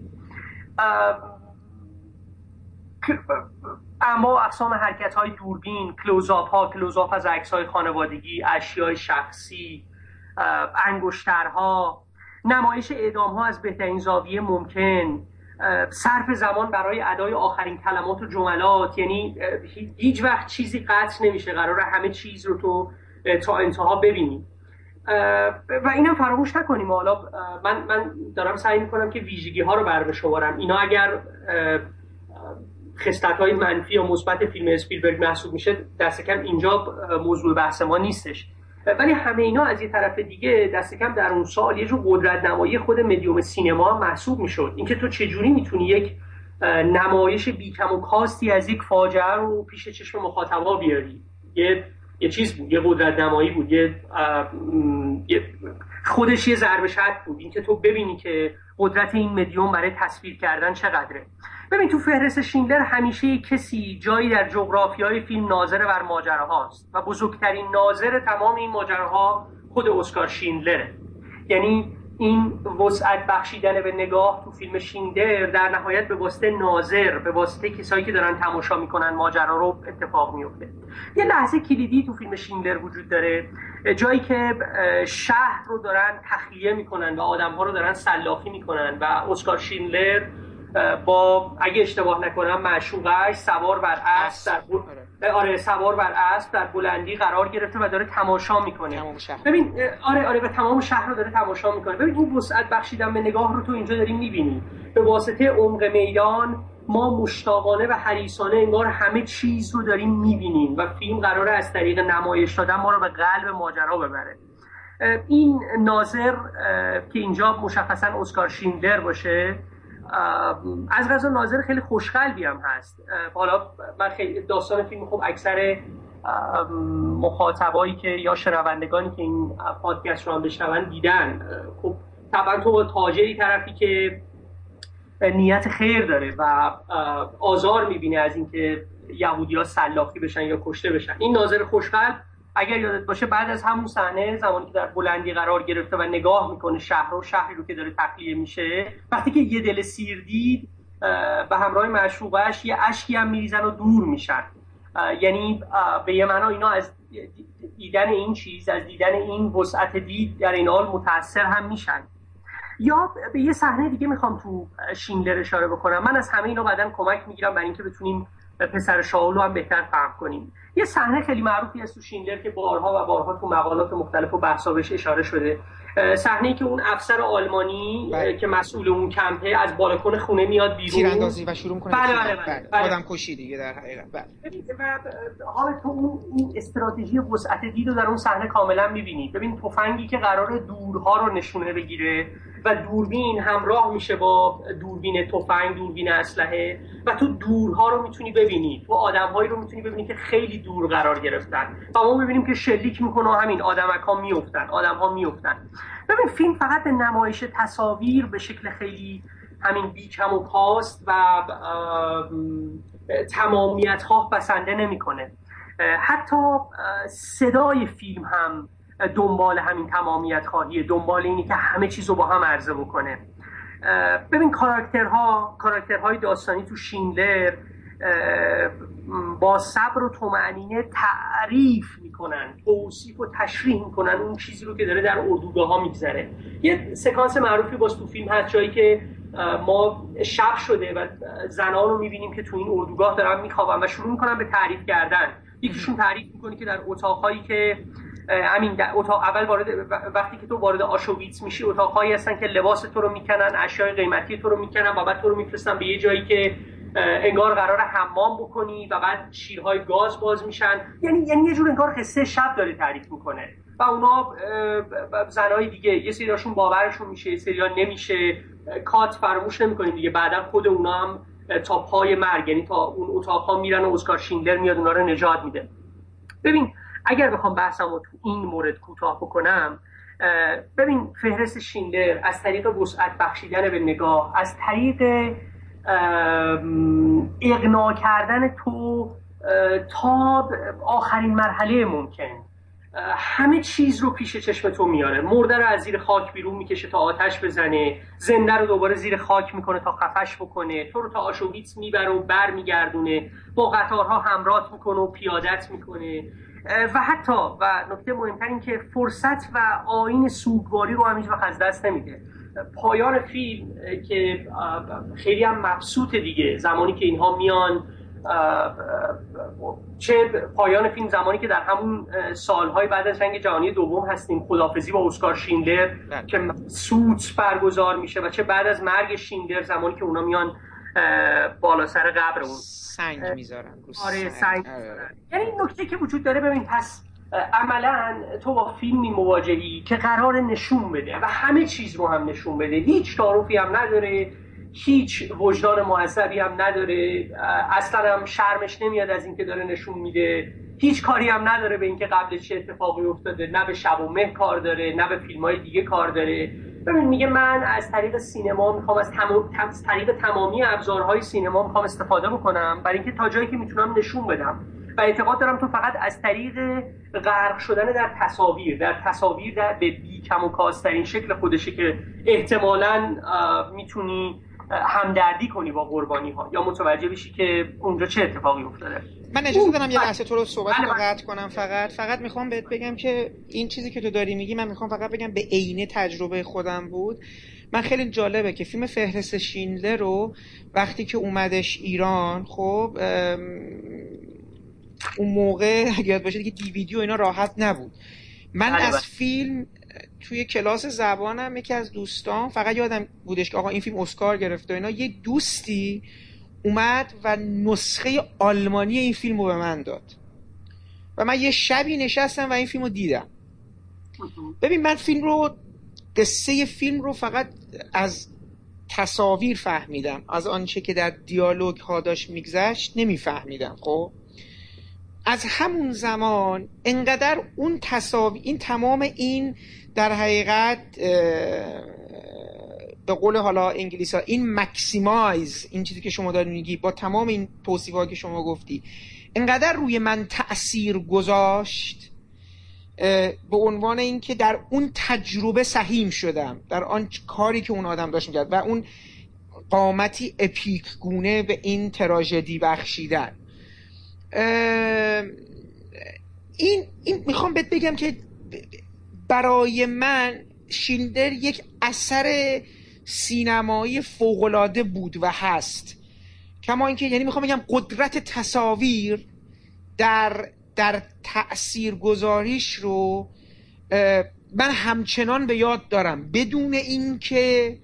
Speaker 3: اما اقسام حرکت های دوربین کلوزاپ ها کلوزاپ از عکس های خانوادگی اشیای شخصی انگشترها نمایش اعدام ها از بهترین زاویه ممکن صرف زمان برای ادای آخرین کلمات و جملات یعنی هیچ وقت چیزی قطع نمیشه قرار همه چیز رو تو تا انتها ببینی. و اینم فراموش نکنیم. حالا من من دارم سعی می‌کنم که ویژگی ها رو بر شمارم اینا اگر خستت های منفی یا مثبت فیلم اسپیلبرگ محسوب میشه دست کم اینجا موضوع بحث ما نیستش. ولی همه اینا از یه طرف دیگه دست کم در اون سال یه جور قدرت نمایی خود مدیوم سینما محسوب می‌شد. اینکه تو چجوری می‌تونی یک نمایش بیکم و کاستی از یک فاجعه رو پیش چشم مخاطبا بیاری؟ یه یه چیز بود یه قدرت نمایی بود یه, خودش یه ضربه بود. اینکه تو ببینی که قدرت این مدیوم برای تصویر کردن چقدره. ببین تو فهرست شیندلر همیشه کسی جایی در های فیلم ناظر بر ماجراهاست و بزرگترین ناظر تمام این ماجراها خود اسکار شیندلره. یعنی این وسعت بخشیدن به نگاه تو فیلم شیندر در نهایت به واسطه ناظر به واسطه کسایی که دارن تماشا می‌کنن ماجرا رو اتفاق میفته یه لحظه کلیدی تو فیلم شیندر وجود داره. جایی که شهر رو دارن تخلیه می‌کنن و آدم ها رو دارن سلاخی می‌کنن و اسکار شیندلر با اگه اشتباه نکنم معشوقش سوار بر اسب در آره. آره سوار بر اسب در بلندی قرار گرفته و داره تماشا می‌کنه. ببین آره آره و تمام شهر رو داره تماشا می‌کنه. ببین این وسعت بخشیدن به نگاه رو تو اینجا داریم می‌بینی. به واسطه عمق میدان ما مشتاقانه و حریصانه انگار همه چیز رو داریم می‌بینیم و فیلم قراره از طریق نمایش دادن ما رو به قلب ماجرا ببره. این ناظر که اینجا مشخصا اسکار شیندلر باشه از غذا ناظر خیلی خوشقلبی هم هست. حالا من خیلی داستان فیلم خوب اکثر مخاطبایی که یا شنوندگانی که این پادکست رو هم بشنون دیدن. خب طبعا تو تاجری طرفی که نیت خیر داره و آزار می‌بینه از اینکه یهودی ها سلاخی بشن یا کشته بشن. این ناظر خوشقلب اگر یادت باشه بعد از همون صحنه زمانی که در بلندی قرار گرفته و نگاه می‌کنه شهر و شهری رو که داره تخلیه میشه وقتی که یه دل سیر دید به همراه معشوقش یه اشکی هم میریزن و دور میشن. یعنی به یه معنا اینا از دیدن این چیز از دیدن این وسعت دید در این حال متاثر هم میشن. یا به یه صحنه دیگه می‌خوام تو شیندلر اشاره بکنم. من از همه اینا بعدا کمک می‌گیرم برای اینکه بتونیم پسر شاولو هم بهتر فهم کنیم. یه صحنه خیلی معروفی از تو شیندلر که بارها و بارها تو مقالات مختلف و بحثا بهش اشاره شده. صحنه که اون افسر آلمانی بله. که مسئول اون کمپه از بالکن خونه میاد بیرون.
Speaker 1: تیراندازی و شروع کنه
Speaker 3: بله بله, بله,
Speaker 1: بله. آدم کشی دیگه در حقیقت. بله.
Speaker 3: حالا تو اون این استراتژی وسعت دید رو در اون صحنه کاملا می‌بینید. ببین تفنگی که قرار دورها رو نشونه بگیره و دوربین همراه میشه با دوربین تفنگ دوربین اسلحه. و تو دورها رو می‌تونی ببینی. تو آدمهایی رو می‌تونی ببینی که خیلی دور قرار گرفتن. و ما ببینیم که شلیک می‌کنه و همین آدمک ها میفتن آدم ها میفتن ببین فیلم فقط به نمایش تصاویر به شکل خیلی همین بیکم و پاست و تمامیت ها بسنده نمی‌کنه. حتی صدای فیلم هم دنبال همین تمامیت خواهیه دنبال اینی که همه چیز رو با هم عرضه بکنه. ببین کاراکترها کاراکترهای داستانی تو شینلر با صبر و تومعنینه تعریف می‌کنن توصیف و تشریح می‌کنن اون چیزی رو که داره در اردوگاه ها میگذره. یه سکانس معروفی باز تو فیلم هست جایی که ما شب شده و زنان رو می‌بینیم که تو این اردوگاه دارن میخوابن و شروع می‌کنن به تعریف کردن. یکیشون تعریف می‌کنه که در اتاقهایی که همین اتاق اول وارد وقتی که تو وارد آشویتس میشی اتاقهایی هستن که لباس تو رو می‌کنن اشیاء قیمتی تو رو می‌کنن و بعد تو رو میفرستن به یه جایی که انگار قرار حمام بکنی و بعد شیرهای گاز باز میشن. یعنی یعنی یه جور انگار قصه شب داره تعریف می‌کنه. و اونا زنهای دیگه یه سریاشون باورشون میشه یه سریا نمیشه. کات فراموش نمی‌کنیم دیگه. بعدا خود اونا هم تا پای مرگ یعنی تا اون اتاق میرن و اسکار شیندلر میاد اونا رو نجات میده. ببین اگر بخوام بحثم رو تو این مورد کوتاه بکنم ببین فهرست شیندر از طریق وسعت بخشیدن به نگاه از طریق اقناع کردن تو تا آخرین مرحله ممکن. همه چیز رو پیش چشم تو میاره. مرده رو از زیر خاک بیرون می‌کشه تا آتش بزنه. زنده رو دوباره زیر خاک می‌کنه تا خفش بکنه. تو رو تا آشویتس می‌بره و بر میگردونه با قطارها همرات می‌کنه و پیادت می‌کنه. و حتی و نکته مهمتر این که فرصت و آین سوگواری رو هم هیچ از دست نمیده. پایان فیلم که خیلی هم مبسوط دیگه. زمانی که اینها میان چه پایان فیلم زمانی که در همون سالهای بعد از جنگ جهانی دوم هستیم. خدافزی با اسکار شیندلر بله. که سوت برگزار میشه و چه بعد از مرگ شیندلر زمانی که اونا میان بالا سر قبر اون
Speaker 1: سنگ می‌ذارن
Speaker 3: آره سنگ. آره. می‌ذارن. یعنی نکته که وجود داره ببین پس عملا تو با فیلمی مواجهی که قرار نشون بده و همه چیز رو هم نشون بده. هیچ تعارفی هم نداره هیچ وجدان معذبی هم نداره. اصلا هم شرمش نمیاد از اینکه داره نشون میده. هیچ کاری هم نداره به اینکه قبل چه اتفاقی افتاده. نه به شب و مه کار داره نه به فیلم های دیگه کار داره. ببین میگه من از طریق سینما می‌خوام از, از طریق تمامی ابزارهای سینما می‌خوام استفاده بکنم. برای اینکه تا جایی که می‌تونم نشون بدم. و اعتقاد دارم تو فقط از طریق غرق شدن در تصاویر در تصاویر در به بیکم و کاسترین شکل خودشه که احتمالا می‌تونی همدردی کنی با قربانی ها یا متوجه بشی که اونجا چه اتفاقی افتاده.
Speaker 1: من اجازه دارم یه لحظه تو رو صحبت بله، بله. قطع کنم. فقط فقط می‌خوام بهت بگم که این چیزی که تو داری میگی من می‌خوام فقط بگم به عینه تجربه خودم بود. من خیلی جالبه که فیلم فهرست شینلر رو وقتی که اومدش ایران خب اون موقع اگه یاد باشه دیگه دیویدی و اینا راحت نبود. من بله، از فیلم توی کلاس زبانم یکی از دوستان فقط یادم بودش که آقا این فیلم اسکار گرفته و اینا یه دوستی اومد و نسخه آلمانی این فیلم رو به من داد. و من یه شبی نشستم و این فیلم رو دیدم. ببین من فیلم رو قصه فیلم رو فقط از تصاویر فهمیدم. از آنچه که در دیالوگ ها داشت میگذشت نمیفهمیدم خب؟ از همون زمان انقدر اون تصاویر این تمام این در حقیقت به قول حالا انگلیس این مکسیمایز این چیزی که شما داری میگی با تمام این توصیف که شما گفتی انقدر روی من تأثیر گذاشت به عنوان اینکه در اون تجربه سهیم شدم در آن کاری که اون آدم داشت می‌کرد و اون قامتی اپیک گونه به این تراژدی بخشیدن. این, این می‌خوام بگم که برای من شیلدر یک اثر سینمایی فوقالعاده بود و هست. کما اینکه یعنی می‌خوام بگم قدرت تصاویر در در تأثیر گذاریش رو من همچنان به یاد دارم. بدون اینکه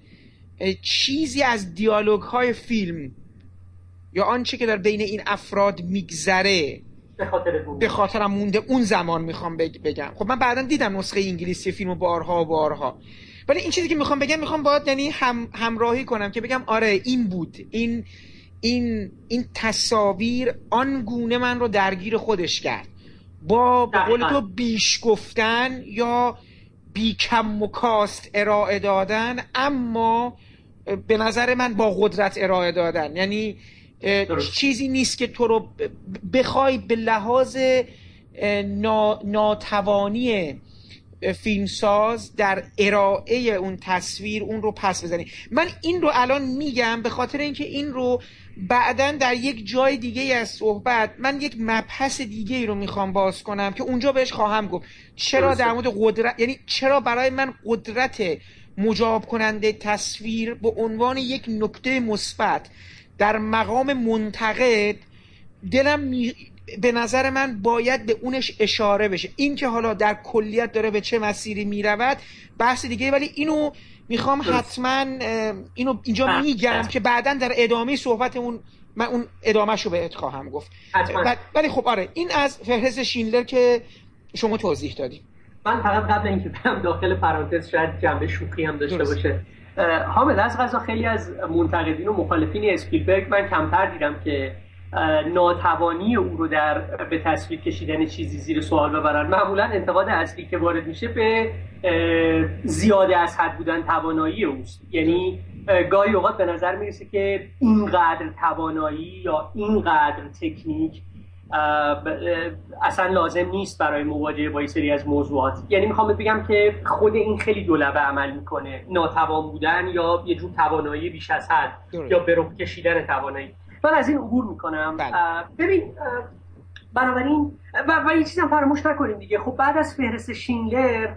Speaker 1: چیزی از دیالوگ های فیلم یا آنچه که در بین این افراد میگذره به خاطرم مونده اون زمان می‌خوام بگم. خب من بعدا دیدم نسخه انگلیسی فیلم بارها و بارها. ولی این چیزی که می‌خوام بگم می‌خوام باید یعنی هم همراهی کنم که بگم آره این بود. این این این تصاویر آن گونه من رو درگیر خودش کرد. با به قول تو بیش گفتن یا بی کم و کاست ارائه دادن اما به نظر من با قدرت ارائه دادن. یعنی چیزی نیست که تو رو بخوای به لحاظ ناتوانی فیلمساز در ارائه اون تصویر اون رو پس بزنی. من این رو الان میگم به خاطر اینکه این رو بعدا در یک جای دیگه از صحبت من یک مبحث دیگه ای رو می‌خوام باز کنم که اونجا بهش خواهم گفت. چرا در مورد قدرت یعنی چرا برای من قدرت مجاب کننده تصویر به عنوان یک نکته مثبت در مقام منتقد دلم می... به نظر من باید به اونش اشاره بشه. این که حالا در کلیت داره به چه مسیری می‌رود بحث دیگه ولی اینو می‌خوام حتما اینو اینجا میگم که بعدا در ادامه صحبتمون من اون ادامهش رو بهت خواهم گفت. ولی خب آره این از فهرست شینلر که شما توضیح دادی.
Speaker 3: من فقط قبل اینکه برم داخل پرانتز شاید جنبه شوخی هم داشته باشه. حامد از غذا خیلی از منتقدین و مخالفین اسپیلبرگ من کمتر دیدم که ناتوانی او رو در به تصویر کشیدن چیزی زیر سوال ببرن. معمولا انتقاد اصلی که وارد میشه به زیاده از حد بودن توانایی اوست. یعنی گاهی اوقات به نظر می‌رسه که اینقدر توانایی یا اینقدر تکنیک اصلا لازم نیست برای مواجهه با سری از موضوعات. یعنی می‌خوام بگم که خود این خیلی دولبه عمل می‌کنه. ناتوان بودن یا یه جور توانایی بیش از حد یا به کشیدن توانایی. من از این عبور می‌کنم. بله. ببین بنابراین و, و یه چیزم فراموش نکنیم دیگه. خب بعد از فهرست شینلر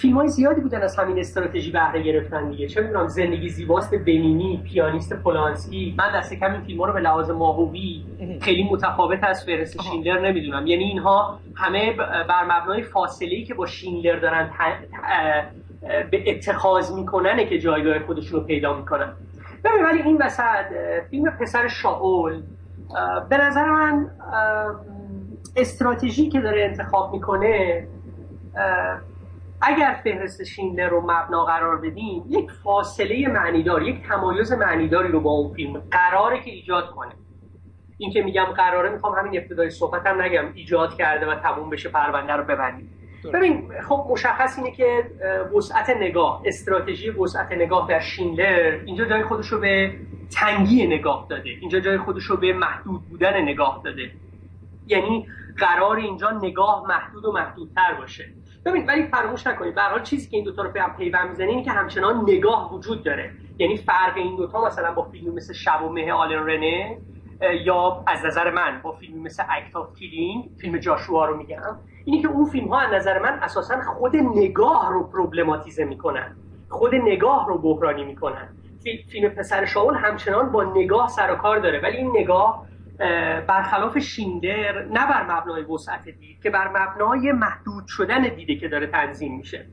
Speaker 3: فیلم های زیادی بودن از همین استراتژی بهره گرفتن دیگه. چه می‌دونم زندگی زیباست بنینی پیانیست پولانسکی من دست کم این فیلم ها رو به لحاظ ماهوی خیلی متفاوت از فهرست شینلر نمی‌دونم. یعنی اینها همه بر مبنای فاصله ای که با شینلر دارن به اتخاذ میکننه که جایگاه خودشون رو پیدا می‌کنن. ببین ولی این وسط فیلم پسر شاول به نظر من استراتژی که داره انتخاب می‌کنه اگر فهرست شینلر رو مبنا قرار بدیم یک فاصله معنیدار یک تمایز معنیداری رو با اون فیلم قراره که ایجاد کنه. این که میگم قراره می‌خوام همین ابتدای صحبتم نگم ایجاد کرده و تموم بشه پرونده رو ببندیم. ببین خب مشخص اینه که وسعت نگاه استراتژی وسعت نگاه در شینلر اینجا جای خودش رو به تنگی نگاه داده. اینجا جای خودش رو به محدود بودن نگاه داده. یعنی قرار اینجا نگاه محدود و محدودتر باشه. ببین ولی فراموش نکنید. به حال چیزی که این دوتا رو به هم پیوند می‌زنه اینه که همچنان نگاه وجود داره. یعنی فرق این دوتا مثلا با فیلم مثل شب و مه آلن رنه یا از نظر من با فیلم مثل Act of Killing فیلم جاشوا رو میگم اینی که اون فیلم ها از نظر من اساسا خود نگاه رو پروبلماتیزه می‌کنن. خود نگاه رو بحرانی می‌کنن. فیلم پسر شاول همچنان با نگاه سر و کار داره. ولی این نگاه برخلاف شیندر نه بر مبنای وسعت دید که بر مبنای محدود شدن دیده که داره تنظیم میشه.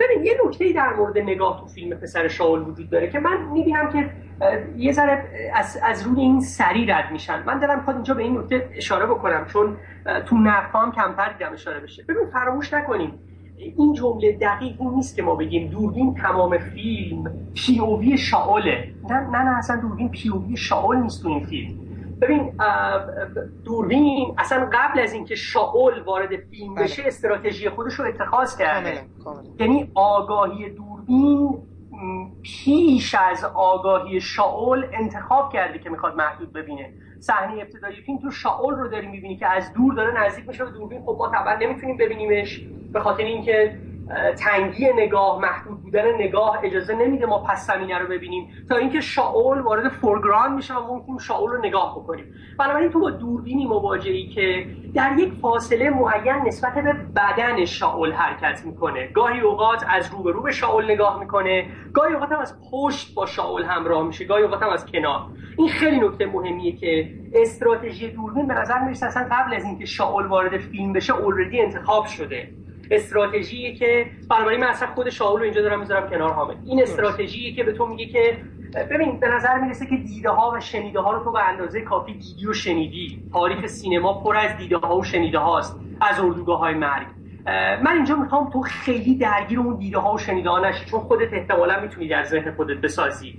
Speaker 3: ببین یه نکته در مورد نگاه تو فیلم پسر شاول وجود داره که من می‌بینم که یه ذره از, از روی این سری رد میشن. من دلم خود اینجا به این نکته اشاره بکنم چون تو نقد هم کمتر دیدم اشاره بشه. ببین فراموش نکنیم. این جمله دقیق این نیست که ما بگیم دوربین تمام فیلم پیووی شاوله. نه نه اصلا دوربین پیووی شاول نیست تو این فیلم. ببین دوربین اصلا قبل از اینکه شاول وارد فیلم بله. بشه استراتژی خودش رو اتخاذ کرده. یعنی آگاهی دوربین پیش از آگاهی شاول انتخاب کرده که می‌خواد محدود ببینه. صحنه ابتدایی فیلم تو شاول رو داری می‌بینی که از دور داره نزدیک میشه به دوربین خب ما طبعا نمی‌تونیم ببینیمش به خاطر اینکه تنگی نگاه محدود بودن نگاه اجازه نمیده ما پس زمینه رو ببینیم. تا اینکه شاول وارد فورگراند میشه و ممکن شاول رو نگاه بکنیم. بنابراین تو با دوربینی مواجهی که در یک فاصله معین نسبت به بدن شاول حرکت می‌کنه. گاهی اوقات از روبرو به شاول نگاه می‌کنه گاهی اوقات هم از پشت با شاول همراه میشه گاهی اوقات هم از کنار. این خیلی نکته مهمیه که استراتژی دوربین به نظر می‌رسه اصلا قبل از اینکه شاول وارد فیلم بشه اولردی انتخاب شده. استراتژی که بنابراین من اصلا خود شاول رو اینجا دارم می‌ذارم کنار حامد. این استراتژی که به تو میگه که ببین به نظر می‌رسه که دیده ها و شنیده ها رو تو به اندازه کافی دیدی و شنیدی. تاریخ سینما پر از دیده ها و شنیده هاست از اردوگاه های مرگ من اینجا می‌خوام تو خیلی درگیر اون دیده ها و شنیده ها نشی چون خودت احتمالا می‌تونی در ذهن خودت بسازی.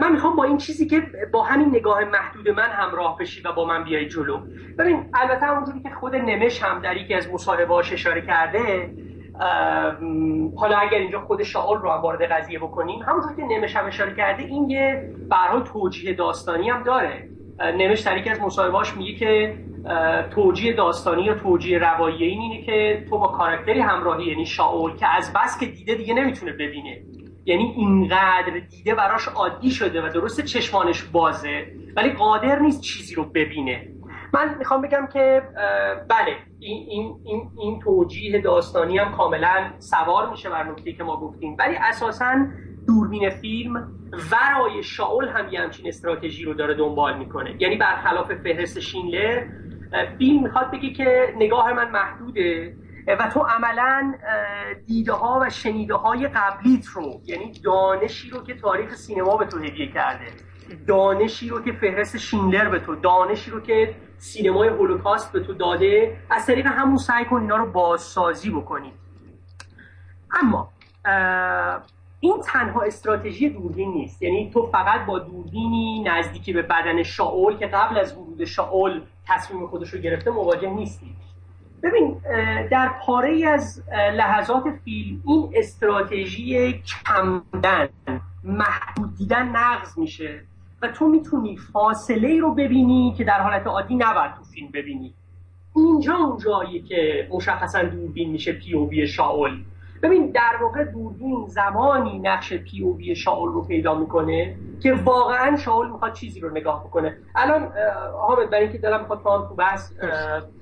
Speaker 3: من می‌خوام با این چیزی که با همین نگاه محدود من همراه بشی و با من بیای جلو. ببین البته همونجوری که خود نمش هم در یکی از مصاحبه‌هاش اشاره کرده حالا اگر اینجا خود شاول رو هم وارد قضیه بکنیم همونجوری که نمش هم اشاره کرده این یه برای توجیه داستانی هم داره. نمش در یکی از مصاحبهاش میگه که توجیه داستانی یا توجیه روایی این اینه که تو با کاراکتری همراهی یعنی شاول که از بس که دیده دیگه نمی‌تونه ببینه. یعنی اینقدر دیده براش عادی شده و درست چشمانش بازه ولی قادر نیست چیزی رو ببینه. من می‌خوام بگم که بله این, این, این, این توجیه داستانی هم کاملا سوار میشه بر نکته که ما گفتیم. ولی اساسا دوربین فیلم ورای شاول هم یه همچین استراتژی رو داره دنبال می‌کنه. یعنی برخلاف فهرست شینلر فیلم می‌خواد بگه که نگاه من محدوده. و تو عملا دیده ها و شنیده های قبلیت رو یعنی دانشی رو که تاریخ سینما به تو هدیه کرده دانشی رو که فهرست شینلر به تو دانشی رو که سینمای هولوکاست به تو داده از طریق همون سعی کن اینا رو بازسازی بکنی. اما این تنها استراتژی دوربین نیست. یعنی تو فقط با دوربینی نزدیکی به بدن شاول که قبل از ورود شاول تصمیم خودش رو گرفته مواجه نیستی. ببین در پاره از لحظات فیلم این استراتژی کمدن محدود دیدن نقض میشه و تو می‌تونی فاصله ای رو ببینی که در حالت عادی نباید تو فیلم ببینی. اینجا اون جایی که مشخصا دوربین میشه پی او وی شاول. ببین در واقع دوربین زمانی نقش پی او وی شاول رو پیدا می‌کنه که واقعا شاول می‌خواد چیزی رو نگاه بکنه. الان حامد برای اینکه دلم می‌خواد تو تو بحث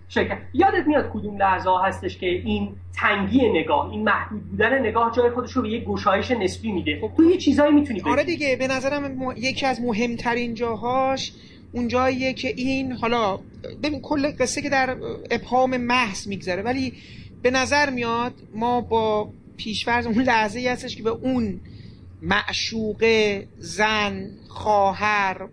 Speaker 3: شرکت. یادت میاد کدوم لحظه هستش که این تنگی نگاه این محدود بودن نگاه جای خودش رو به یک گشایش نسبی میده؟ خب. تو یه چیزایی می‌تونی
Speaker 1: آره دیگه به نظرم یکی از مهمترین جاهاش اون جاییه که این حالا ببین کل قصه که در ابهام محض میگذره ولی به نظر میاد ما با پیشفرز اون لحظه ای هستش که به اون معشوقه زن خواهر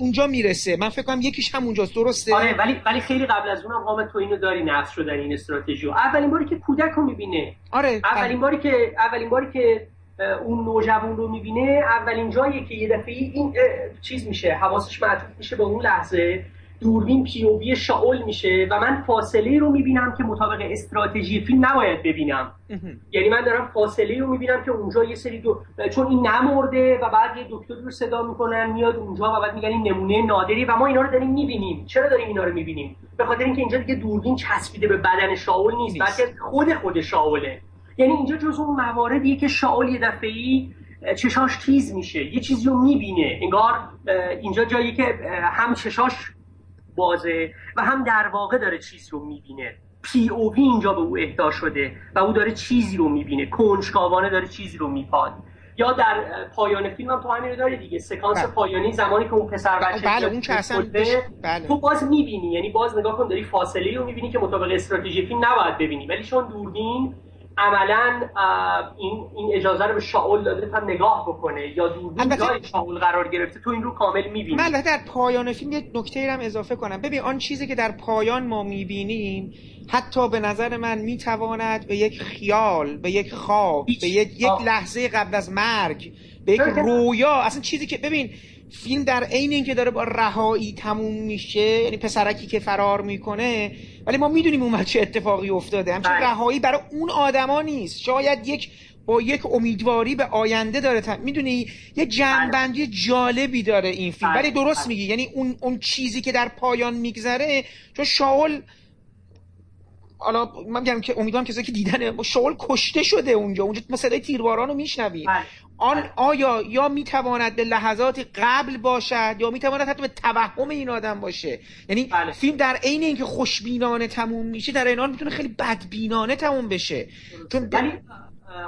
Speaker 1: اونجا می‌رسه. من فکر کنم یکیش هم اونجاست. درسته؟
Speaker 3: آره ولی ولی خیلی قبل از اونم قام تو اینو داری نقص شدن این استراتژی اولین باری که کودک رو می‌بینه.
Speaker 1: آره
Speaker 3: اولین باری که اولین باری که اون نوجوان رو می‌بینه اولین جایی که یه دفعه این چیز میشه حواسش معطوف میشه به اون لحظه. دوربین پیووی شاول میشه و من فاصله رو می‌بینم که مطابق استراتژی فیلم نباید ببینم. یعنی من دارم فاصله رو می‌بینم که اونجا یه سری دو... چون این نمرده و بعد یه دکتر رو صدا می‌کنن میاد اونجا و بعد میگن این نمونه نادری و ما اینا رو داریم می‌بینیم. چرا داریم اینا رو می‌بینیم؟ به خاطر اینکه اینجا دیگه دوربین چسبیده به بدن شاول نیست بلکه خود خود شاوله یعنی اینجا جز اون مواردیه که شاول یه دفعه‌ای چشاش تیز میشه یه چیزی رو می‌بینه. انگار اینجا جایی که هم چشاش بازه و هم در واقع داره چیزی رو می‌بینه. پی او وی اینجا به او اهدا شده و او داره چیزی رو می‌بینه. کنجکاوانه داره چیزی رو میپاد یا در پایان فیلم هم تو همین رو داره دیگه. سکانس بله. پایانی زمانی که اون پسر بچه
Speaker 1: بله اون که اصلا
Speaker 3: بله. تو باز می‌بینی. یعنی باز نگاه کن داری فاصله رو می‌بینی که مطابق استراتژی فیلم نباید ببینی. ولی چون دوربین عملا این این اجازه رو به شاول داده تا نگاه بکنه یا دوربین جای شاول قرار گرفته تو این رو کامل می‌بینی.
Speaker 1: من در پایان فیلم یک نکته هم اضافه کنم. ببین آن چیزی که در پایان ما می‌بینیم حتی به نظر من می‌تواند به یک خیال به یک خواب به یک, یک لحظه قبل از مرگ به یک رویا اصلا چیزی که ببین فیلم در عین اینکه داره با رهایی تموم میشه یعنی پسرکی که فرار می‌کنه ولی ما می‌دونیم اون چه اتفاقی افتاده. همچنین بله. رهایی برای اون آدما نیست. شاید یک با یک امیدواری به آینده داره تم... می‌دونی؟ یه جنبندی جالبی داره این فیلم. ولی بله. درست میگی. یعنی اون اون چیزی که در پایان میگذره چون شاول حالا من میگم که امیدوارم کسایی که دیدن شغل کشته شده اونجا اونجا ما صدای تیرباران رو میشنویم بله. آن. آیا یا می‌تواند به لحظات قبل باشد یا می‌تواند حتی به توهم این آدم باشه یعنی بله. فیلم در عین اینکه خوشبینانه تموم میشه در این حال می‌تونه خیلی بدبینانه تموم بشه
Speaker 3: چون ولی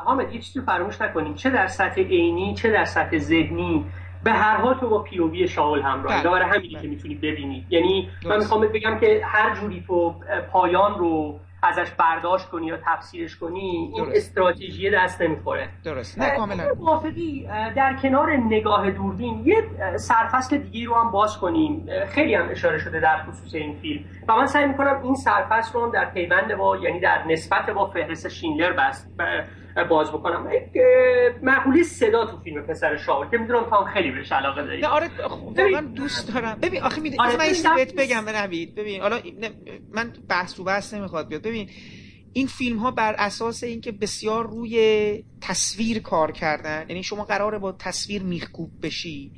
Speaker 3: حامد یه چیزی فراموش نکنیم چه در سطح عینی چه در سطح ذهنی به هر حال تو با پیووی شاول همراه برای همینی که می‌تونی ببینی. یعنی من می‌خوام بگم که هر جوری تو پایان رو ازش برداشت کنی یا تفسیرش کنی این استراتژی دست نمی‌خوره.
Speaker 1: درست. نه کاملا.
Speaker 3: موافقی در کنار نگاه دوربین یه سرفصل دیگه رو هم باز کنیم. خیلی هم اشاره شده در خصوص این فیلم. و من سعی می‌کنم این سرفصل رو در پیوند با یعنی در نسبت با فهرست شینلر بست باز بکنم. معقولی صدا تو فیلم پسر شاول که می‌دونم تو هم خیلی بهش علاقه داری.
Speaker 1: نه آره واقعا دوست دارم. ببین آخه می‌دونی آره من بهت بگم نوید ببین حالا من بحث رو بحث نمی‌خواد بیاد. ببین این فیلم ها بر اساس اینکه بسیار روی تصویر کار کردن یعنی شما قراره با تصویر میخکوب بشی.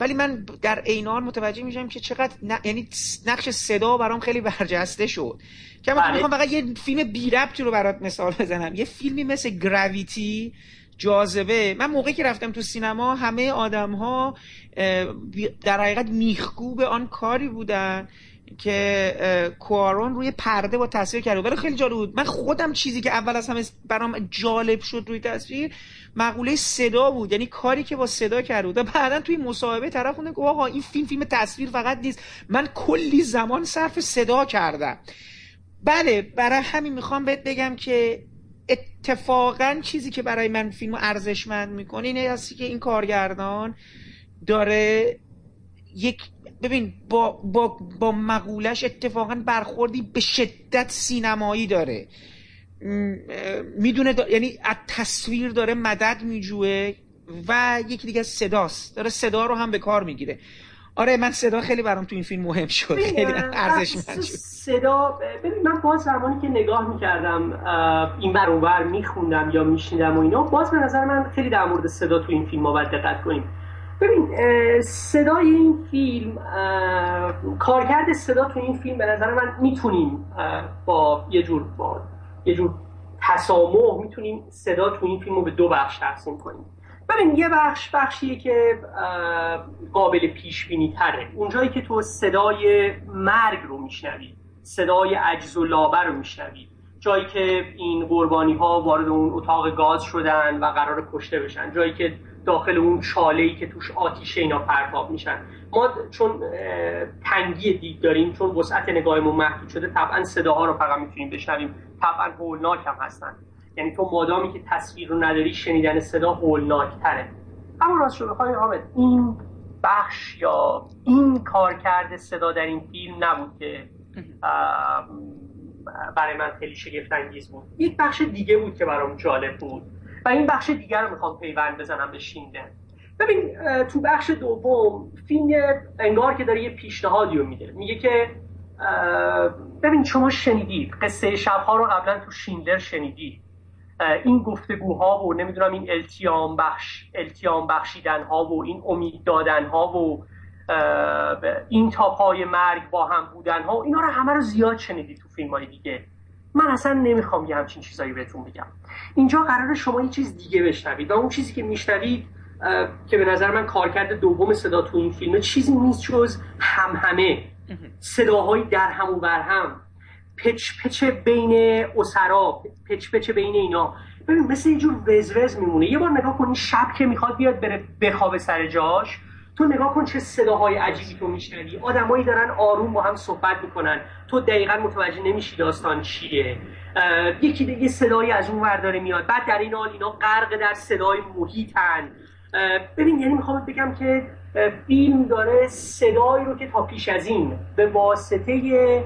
Speaker 1: ولی من در عینان متوجه میشم که چقدر یعنی نقش صدا برام خیلی برجسته شد. که من بله. می‌خوام فقط یه فیلم بی ربطی رو برات مثال بزنم. یه فیلمی مثل گراویتی جاذبه. من موقعی که رفتم تو سینما همه آدم ها در حقیقت میخکوب آن کاری بودن که کوارون روی پرده با تصویر کرده ولی خیلی جالب بود. من خودم چیزی که اول از همه برام جالب شد روی تصویر مقوله صدا بود. یعنی کاری که با صدا کرده بود. بعدا توی مصاحبه طرف خونده گفت آقا این فیلم فیلم تصویر فقط نیست. من کلی زمان صرف صدا کردم. بله برای همین می‌خوام بهت بگم که اتفاقا چیزی که برای من فیلم ارزشمند می‌کنه اینه هستی که این کارگردان داره یک ببین با, با, با مقولش اتفاقا برخوردی به شدت سینمایی داره. می‌دونه یعنی از تصویر داره مدد میجوه و یکی دیگه صداست. داره صدا رو هم به کار می‌گیره. آره من صدا خیلی برام تو این فیلم مهم شد. خیلی ارزشمند شد.
Speaker 3: صدا. ببین من باز زمانی که نگاه می‌کردم این بر اونور میخوندم یا میشیندم و اینا باز به نظر من خیلی در مورد صدا تو این فیلم ها باید دقت کنیم. ببین صدای این فیلم کارکرد صدا تو این فیلم به نظر من می‌تونیم با یه جور با یه جور تسامح می‌تونیم صدا تو این فیلم رو به دو بخش تقسیم کنیم. ببین یه بخش بخشیه که قابل پیش بینی تره. اونجایی که تو صدای مرگ رو میشنوی صدای عجز و لابه رو میشنوی. جایی که این قربانی ها وارد اون اتاق گاز شدن و قرار کشته بشن. جایی که داخل اون چاله ای که توش آتیش اینا پرتاب میشن. ما چون تنگی دید داریم چون وسعت نگاهمون محدود شده طبعا صداها رو فقط می‌تونیم بشنویم. طبعا هولناک هم هستن. یعنی تو مادامی که تصویر رو نداری شنیدن صدا هولناک تره اما راست شو بخوای حامد این بخش یا این کار کرده صدا در این فیلم نبود که برای من خیلی شگفت انگیز بود. یک بخش دیگه بود که برام جالب بود. و این بخش دیگر رو می‌خوام پیوند بزنم به شینده. ببین تو بخش دوم فیلم انگار که داره یه پیشنهادی رو میده. میگه که ببین شما شنیدید قصه شبها رو قبلا تو شیندلر شنیدید این گفتگوها و نمی‌دونم این التیام بخش التیام بخشیدن ها و این امید دادن ها و این تاپای مرگ با هم بودن ها اینا رو همه رو زیاد شنیدید تو فیلم های دیگه. من اصلا نمی‌خوام یه همچین چیزایی بهتون بگم. اینجا قرار شما یه چیز دیگه بشنوید. و اون چیزی که میشنوید که به نظر من کارکرد دوم صدا تو این فیلم چیزی نیست جز هم همه. صداهایی در هم و بر هم. پچ پچ بین اسرا پچ پچ بین اینا. ببین مثل یه جور وزوز میمونه. یه بار نگاه کنی شب که می‌خواد بیاد بره بخوابه سر جاش تو نگاه کن چه صداهای عجیبی تو میشنوی. آدمایی دارن آروم با هم صحبت می‌کنن. تو دقیقا متوجه نمیشی داستان چیه. یکی دیگه صدایی از اون ور داره میاد. بعد در این حال اینا غرق در صدای محیطن. ببین یعنی می‌خوام بگم که فیلم داره صدایی رو که تا پیش از این به واسطه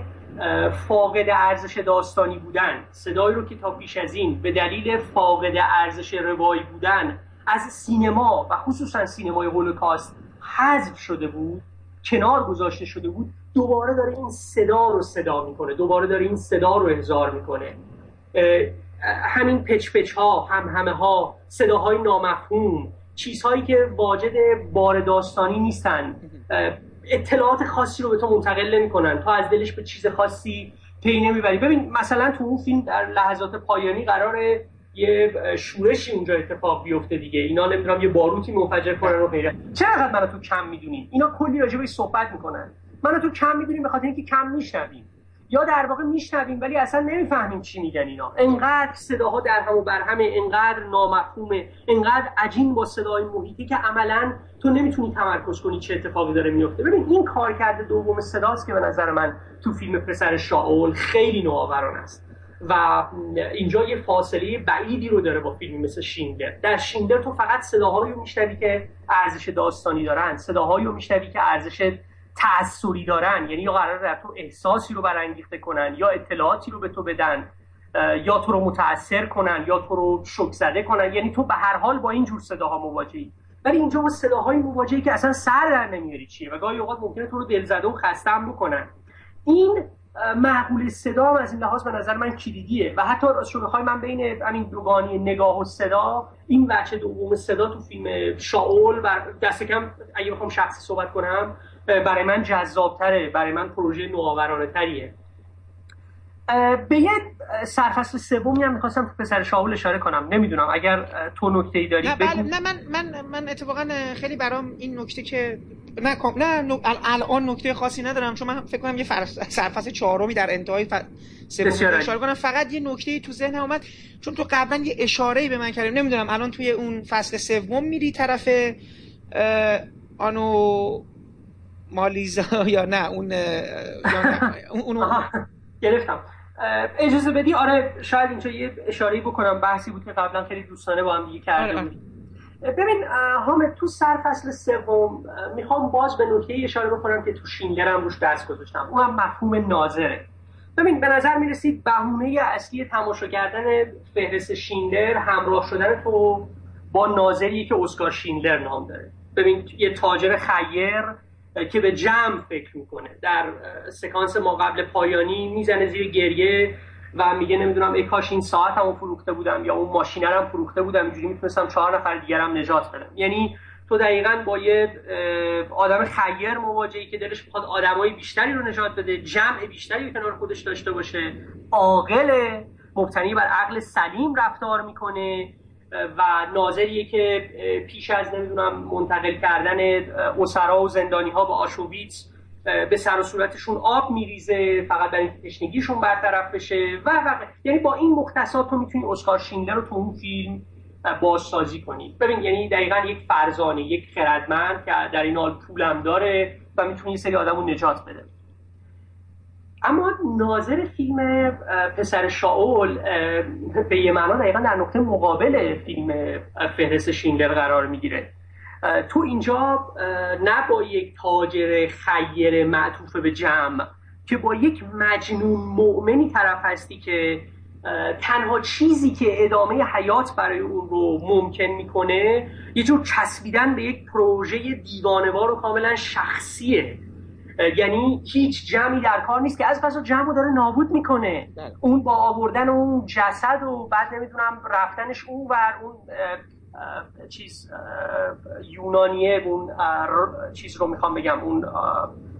Speaker 3: فاقد ارزش داستانی بودن صدایی رو که تا پیش از این به دلیل فاقد ارزش روایی بودن از سینما و خصوصا سینمای هولوکاست حذف شده بود کنار گذاشته شده بود دوباره داره این صدا رو صدا می‌کنه دوباره داره این صدا رو احضار می‌کنه. همین پچ پچ ها هم همه ها صداهای نامفهوم چیزهایی که واجد بار داستانی نیستن. اطلاعات خاصی رو به تو منتقل نمی‌کنن. تو از دلش به چیز خاصی پی نمی‌بری. ببین مثلا تو اون فیلم در لحظات پایانی قراره یه شورشی اونجا اتفاق بیفته دیگه. اینا نمی‌دونم یه باروتی منفجر کنن و غیره. چقدر منو تو کم می‌دونین اینا کلی راجع صحبت می‌کنن. منو تو کم می‌دونیم به خاطر اینکه کم میشنویم. یا در واقع میشنویم ولی اصلا نمی‌فهمیم چی میگن اینا. انقدر صداها در هم و بر همه انقدر نامفهومه انقدر عجین با صدای محیطی که عملا تو نمی‌تونی تمرکز کنی چه اتفاقی داره میفته ببین این کارکرد دوم صداست که به نظر من تو فیلم پسر شاول خیلی نوآوران است. و اینجا یه فاصله بعیدی رو داره با فیلمی مثل شیندر در شیندر تو فقط صداهایی رو میشنوی که ارزش داستانی دارن صداهایی رو میشنوی که ارزش تأثیری دارن. یعنی یا قرار در تو احساسی رو برانگیخته کنن یا اطلاعاتی رو به تو بدن یا تو رو متاثر کنن یا تو رو شک زده کنن. یعنی تو به هر حال با این جور صداها مواجهی. ولی اینجا با صداهای مواجهی که اصلا سر در نمیاری چیه و گاهی اوقات ممکنه تو رو دلزده و خسته هم بکنن. این معقول صدا از این لحاظ به نظر من کلیدیه و حتی شو بخوای من بین همین دوگانی نگاه و صدا این بچه دوم صدا تو فیلم شاول و دست کم اگه بخوام شخصی صحبت کنم برای من جذابتره برای من پروژه نوآورانه تریه به یه سرفصل سومی هم می‌خواستم تو پسر شاول اشاره کنم. نمی‌دونم اگر تو نکته ای داری
Speaker 1: نه, بله، نه من من من اتفاقا خیلی برام این نکته که نه نه الان نکته خاصی ندارم چون من فکر کنم یه سرفصل چهارمی در انتهای ف... سوم اشاره کنم. فقط یه نکته تو ذهن اومد چون تو قبلا یه اشاره به من کردیم نمی‌دونم الان توی اون فصل سوم میری طرف آنو مالیزا [laughs] یا نه اون یا نه
Speaker 3: اون گرفتم. اجازه بدی؟ آره شاید اینجا یه اشاره بکنم. بحثی بود که قبلا خیلی دوستانه با هم دیگه کرده آره. بود ببین حامد تو سر فصل سوم می‌خوام باز به نکته اشاره بکنم که تو شینگر هم روش دست گذاشتم. اون هم مفهوم ناظره. ببین به نظر می‌رسید بهونه اصلی تماشا کردن فهرست شیندر همراه شدن تو با ناظری که اسکار شیندر نام داره. ببین یه تاجر خیر که به جمع فکر می‌کنه. در سکانس ما قبل پایانی می‌زنه زیر گریه و میگه نمی‌دونم ای کاش این ساعت هم فروخته بودم یا اون ماشین هم فروخته بودم اینجوری می‌تونستم چهار نفر دیگرم نجات بدم. یعنی تو دقیقا با یه آدم خیر مواجهی که دلش می‌خواد آدمای بیشتری رو نجات بده جمع بیشتری کنار خودش داشته باشه عاقل مبتنی بر عقل سلیم رفتار می‌کنه. و ناظریه که پیش از نمی‌دونم منتقل کردن اسرا و زندانی ها به آشوبیتس به سر و صورتشون آب میریزه فقط برای اینکه تشنگیشون برطرف بشه و و یعنی با این مختصات تو می‌تونی اسکار شینلر رو تو اون فیلم بازسازی کنی. ببین یعنی دقیقا یک فرزانه یک خردمند که در این حال پولم داره و می‌تونه یه سری آدم رو نجات بده. اما ناظر فیلم پسر شاول به یه معنا دقیقا در نقطه مقابل فیلم فهرست شینلر قرار می‌گیره. تو اینجا نه با یک تاجر خیر معطوف به جمع که با یک مجنون مؤمنی طرف هستی که تنها چیزی که ادامه حیات برای اون رو ممکن می‌کنه یه جور چسبیدن به یک پروژه دیوانوار و کاملا شخصیه. یعنی هیچ جمعی در کار نیست که از قضا جمع رو داره نابود می‌کنه. بله. اون با آوردن اون جسد و بعد نمی‌دونم رفتنش اون و اون چیز یونانیه اون چیز رو می‌خوام بگم اون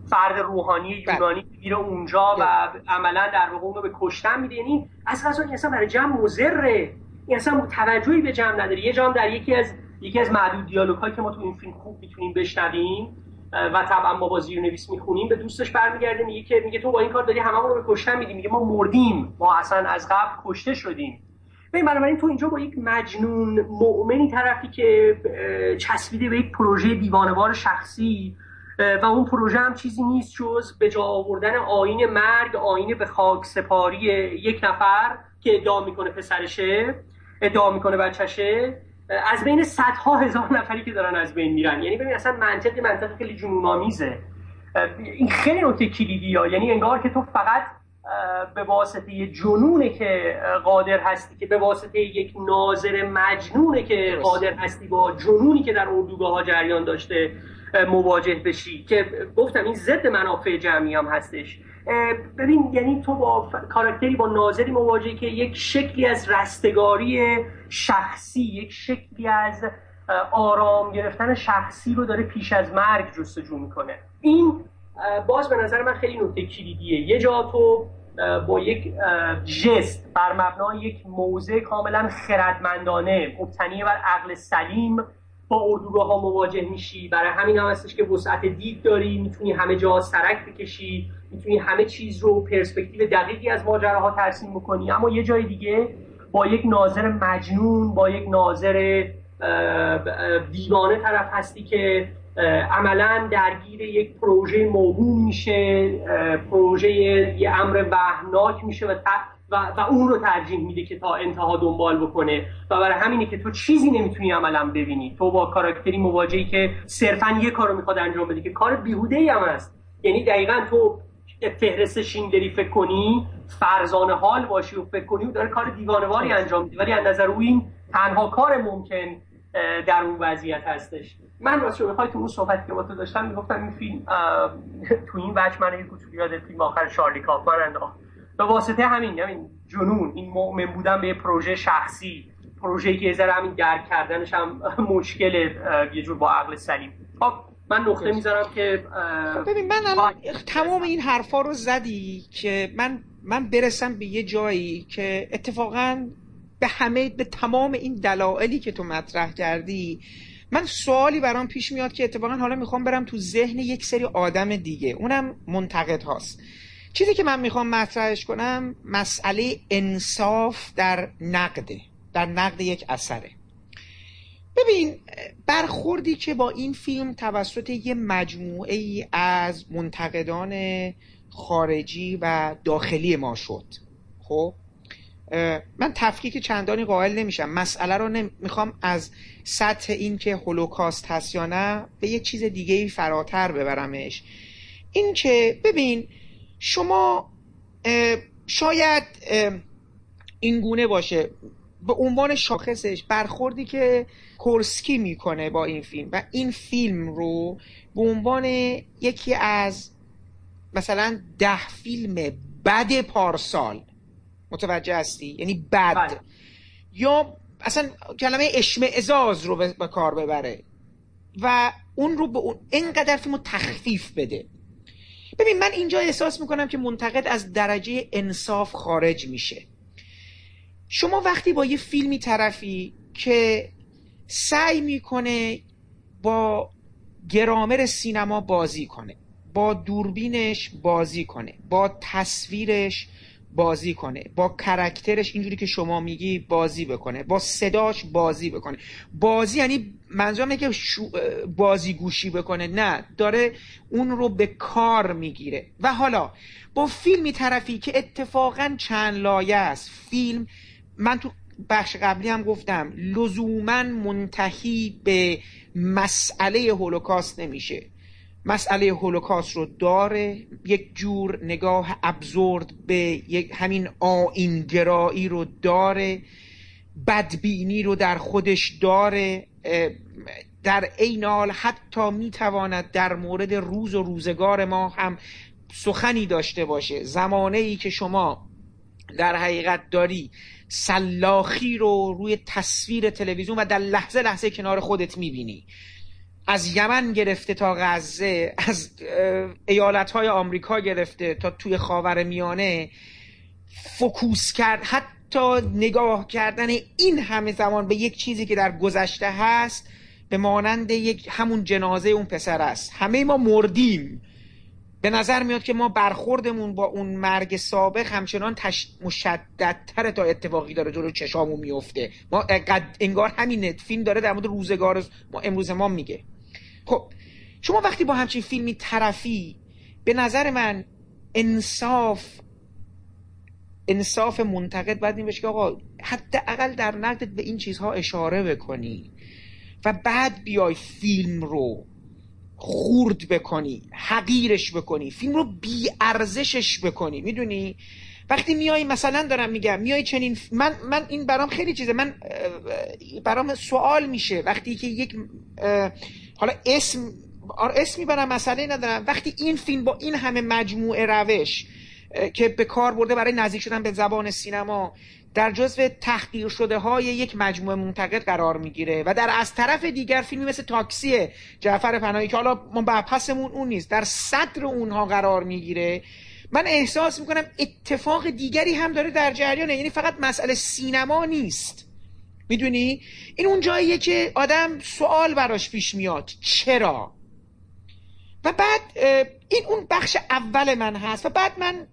Speaker 3: فرد روحانی بله. یونانی میره اونجا و عملا در واقع اون رو به کشتن میده. یعنی از قضا این اصلا برای جمع مزره این اصلا توجهی به جمع نداره یه جمع در یکی از یکی از معدود دیالوگ که ما تو این فیلم خوب می‌تونیم بشنویم و طبعا ما با زیر نویس می‌خونیم. به دوستش برمیگرده میگه که میگه تو با این کار داری هممون رو به کشتن میدی. میگه ما مردیم. ما اصلا از قبل کشته شدیم. ببین بنابراین تو اینجا با یک مجنون مؤمنی طرفی که چسبیده به یک پروژه دیوانوار شخصی و اون پروژه هم چیزی نیست جز به جا آوردن آین مرگ آین به خاک سپاری یک نفر که ادعا می‌کنه پسرشه ادعا می‌کنه بچشه از بین صدها هزار نفری که دارن از بین میرن. یعنی ببین اصلا منطق منطق خیلی جنون آمیزه این خیلی نکته کلیدی ها یعنی انگار که تو فقط به واسطه جنونه که قادر هستی که به واسطه یک ناظر مجنونه که قادر هستی با جنونی که در اردوگاه ها جریان داشته مواجه بشی که گفتم این ضد منافع جمعی هم هستش. ببین یعنی تو با کاراکتری با ناظری مواجهی که یک شکلی از رستگاری شخصی یک شکلی از آرام گرفتن شخصی رو داره پیش از مرگ جستجو می‌کنه. این باز به نظر من خیلی نکته کلیدیه. یه جا تو با یک جست بر مبنای یک موضع کاملا خردمندانه مبتنی بر عقل سلیم با اردوگاه ها مواجه میشی. برای همین هم هستش که وسعت دید داری می‌تونی همه جا سرک بکشی می‌تونی همه چیز رو پرسپکتیو دقیقی از ماجراها ترسیم بکنی. اما یه جای دیگه با یک ناظر مجنون با یک ناظر دیوانه طرف هستی که عملا درگیر یک پروژه موهوم میشه پروژه یه امر وحناک میشه و, و, و اون رو ترجیح میده که تا انتها دنبال بکنه. و برای همینه که تو چیزی نمی‌تونی عملا ببینی. تو با کاراکتری مواجهی که صرفا یه کارو می‌خواد انجام بده که کار بیهوده ای هم هست. یعنی دقیقا تو فهرست شیندری فکر کنی فرزانه حال باشی و فکر کنی و داره کار دیوانواری انجام میده. ولی از نظر او این تنها کار ممکن در اون وضعیت هستش. من راست بخوای تو اون صحبتی که با تو داشتم می‌گفتم این فیلم تو این وجه من این کوچولو یاد فیلم آخر شارلی کافمن انداخت به واسطه همین همین جنون این مؤمن بودن به پروژه شخصی پروژه‌ای که ذره همین درک کردنش هم مشکل یه جور با عقل سلیم. خب من نقطه می‌ذارم که
Speaker 1: خب ببین من الان تمام این حرفا رو زدی که من من برسم به یه جایی که اتفاقا به همه به تمام این دلایلی که تو مطرح کردی من سوالی برام پیش میاد که اتفاقا حالا می‌خوام برم تو ذهن یک سری آدم دیگه. اونم منتقد هاست. چیزی که من می‌خوام مطرحش کنم مسئله انصاف در نقده در نقد یک اثره. ببین برخوردی که با این فیلم توسط یه مجموعه ای از منتقدان خارجی و داخلی ما شد. خب؟ من تفکیک چندانی قائل نمیشم. مسئله رو نمی‌خوام از سطح این که هولوکاست هست یا نه به یه چیز دیگه ای فراتر ببرمش. این که ببین شما شاید این گونه باشه. به عنوان شاخصش برخوردی که کورسکی می‌کنه با این فیلم و این فیلم رو به عنوان یکی از مثلا ده فیلم بد پارسال متوجه هستی؟ یعنی بد. بله. یا اصلا کلمه ازاز رو به کار ببره و اون رو به اون اینقدر فیلم تخفیف بده. ببین من اینجا احساس می‌کنم که منتقد از درجه انصاف خارج میشه. شما وقتی با یه فیلمی طرفی که سعی می‌کنه با گرامر سینما بازی کنه با دوربینش بازی کنه با تصویرش بازی کنه. با کرکترش اینجوری که شما میگی بازی بکنه. با صداش بازی بکنه. بازی یعنی منظورم که بازی گوشی بکنه. نه داره اون رو به کار می‌گیره. و حالا با فیلمی طرفی که اتفاقا چند لایه است. فیلم من تو بخش قبلی هم گفتم لزوما منتهی به مسئله هولوکاست نمیشه. مسئله هولوکاست رو داره یک جور نگاه ابزورد به یک همین آینگرایی رو داره بدبینی رو در خودش داره در این حال حتی می‌تواند در مورد روز و روزگار ما هم سخنی داشته باشه. زمانه ای که شما در حقیقت داری سلاخی رو روی تصویر تلویزیون و در لحظه لحظه کنار خودت می‌بینی. از یمن گرفته تا غزه از ایالت های آمریکا گرفته تا توی خاور میانه فکوس کرد. حتی نگاه کردن این همه زمان به یک چیزی که در گذشته هست به مانند یک همون جنازه اون پسر است. همه ما مردیم. به نظر میاد که ما برخوردمون با اون مرگ سابق همچنان تش... مشددتر تا اتفاقی داره جلو چشامون میفته. ما انگار همین فیلم داره در مورد روزگار ما امروز ما میگه. خب شما وقتی با همچین فیلمی طرفی به نظر من انصاف انصاف منتقد باید این که آقا حداقل در نقدت به این چیزها اشاره بکنی و بعد بیای فیلم رو خورد بکنی حقیرش بکنی فیلم رو بی ارزشش بکنی می‌دونی؟ وقتی میای مثلا دارم میگم میای چنین من من این برام خیلی چیزه من برام سوال میشه وقتی که یک حالا اسم اسم می‌برم مسئله ندارم. وقتی این فیلم با این همه مجموعه روش که به کار برده برای نزدیک شدن به زبان سینما در جزو تحقیر شده های یک مجموعه منتقد قرار می‌گیره و در از طرف دیگر فیلمی مثل تاکسی جعفر پناهی که حالا ما بحثمون اون نیست در صدر اونها قرار می‌گیره. من احساس می‌کنم اتفاق دیگری هم داره در جریانه. یعنی فقط مسئله سینما نیست. می‌دونی؟ این اون جاییه که آدم سوال براش پیش میاد. چرا؟ و بعد این اون بخش اول من هست و بعد من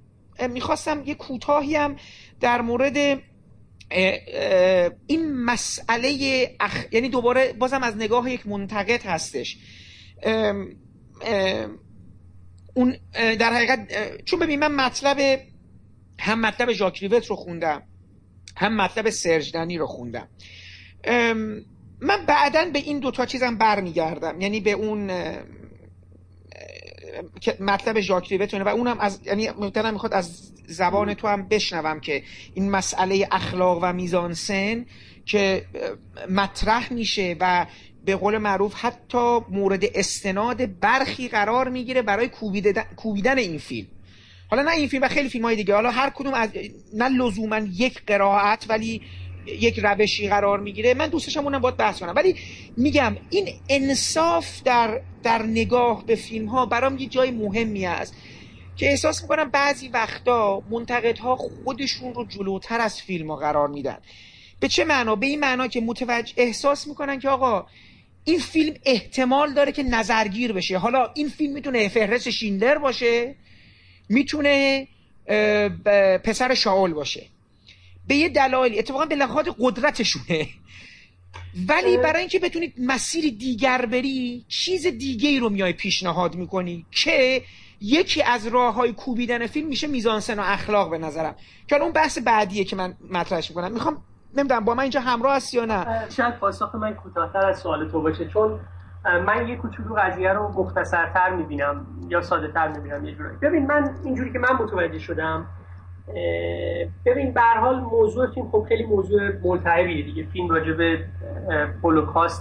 Speaker 1: می‌خواستم یه کوتاهی هم در مورد این مسئله اخ... یعنی دوباره بازم از نگاه یک منتقد هستش. اون در حقیقت چون ببین من مطلب هم مطلب ژاک رو خوندم. هم مطلب سرجدنی رو خوندم. من بعدا به این دوتا چیزم برمیگردم. یعنی به اون مطلب ژاک ریوتونه و اونم از یعنی ممکنه می‌خواد از زبان تو هم بشنوم که این مسئله اخلاق و میزان سن که مطرح میشه و به قول معروف حتی مورد استناد برخی قرار می‌گیره برای کوبیدن این فیلم. حالا نه این فیلم و خیلی فیلم های دیگه. حالا هر کدوم از نه لزوما یک قرائت ولی یک روشی قرار می‌گیره. من دوستشم اونم باید بحث کنم. ولی میگم این انصاف در, در نگاه به فیلم ها برام یه جای مهمی است که احساس می‌کنم بعضی وقتا منتقدها خودشون رو جلوتر از فیلم ها قرار میدن. به چه معنا؟ به این معنا که متوجه احساس می‌کنن که آقا این فیلم احتمال داره که نظرگیر بشه. حالا این فیلم می‌تونه فهرست شیندر باشه می‌تونه پسر شاول باشه. به یه دلایلی اتفاقا به لحاظ قدرتشونه. ولی برای اینکه بتونید مسیر دیگر بری چیز دیگه ای رو میای پیشنهاد می‌کنی که یکی از راه های کوبیدن فیلم میشه میزانسن و اخلاق به نظرم. که اون بحث بعدیه که من مطرحش می‌کنم. می‌خوام نمی‌دونم با من اینجا همراه هست یا نه؟
Speaker 3: شاید پاسخ من کوتاهتر از سوال تو باشه چون من یه کوچولو قضیه رو مختصرتر می‌بینم یا ساده تر می‌بینم یه جورایی. ببین من اینجوری که من متوجه شدم ببین به حال موضوع فیلم خب خیلی موضوع ملتهبیه دیگه. فیلم راجع به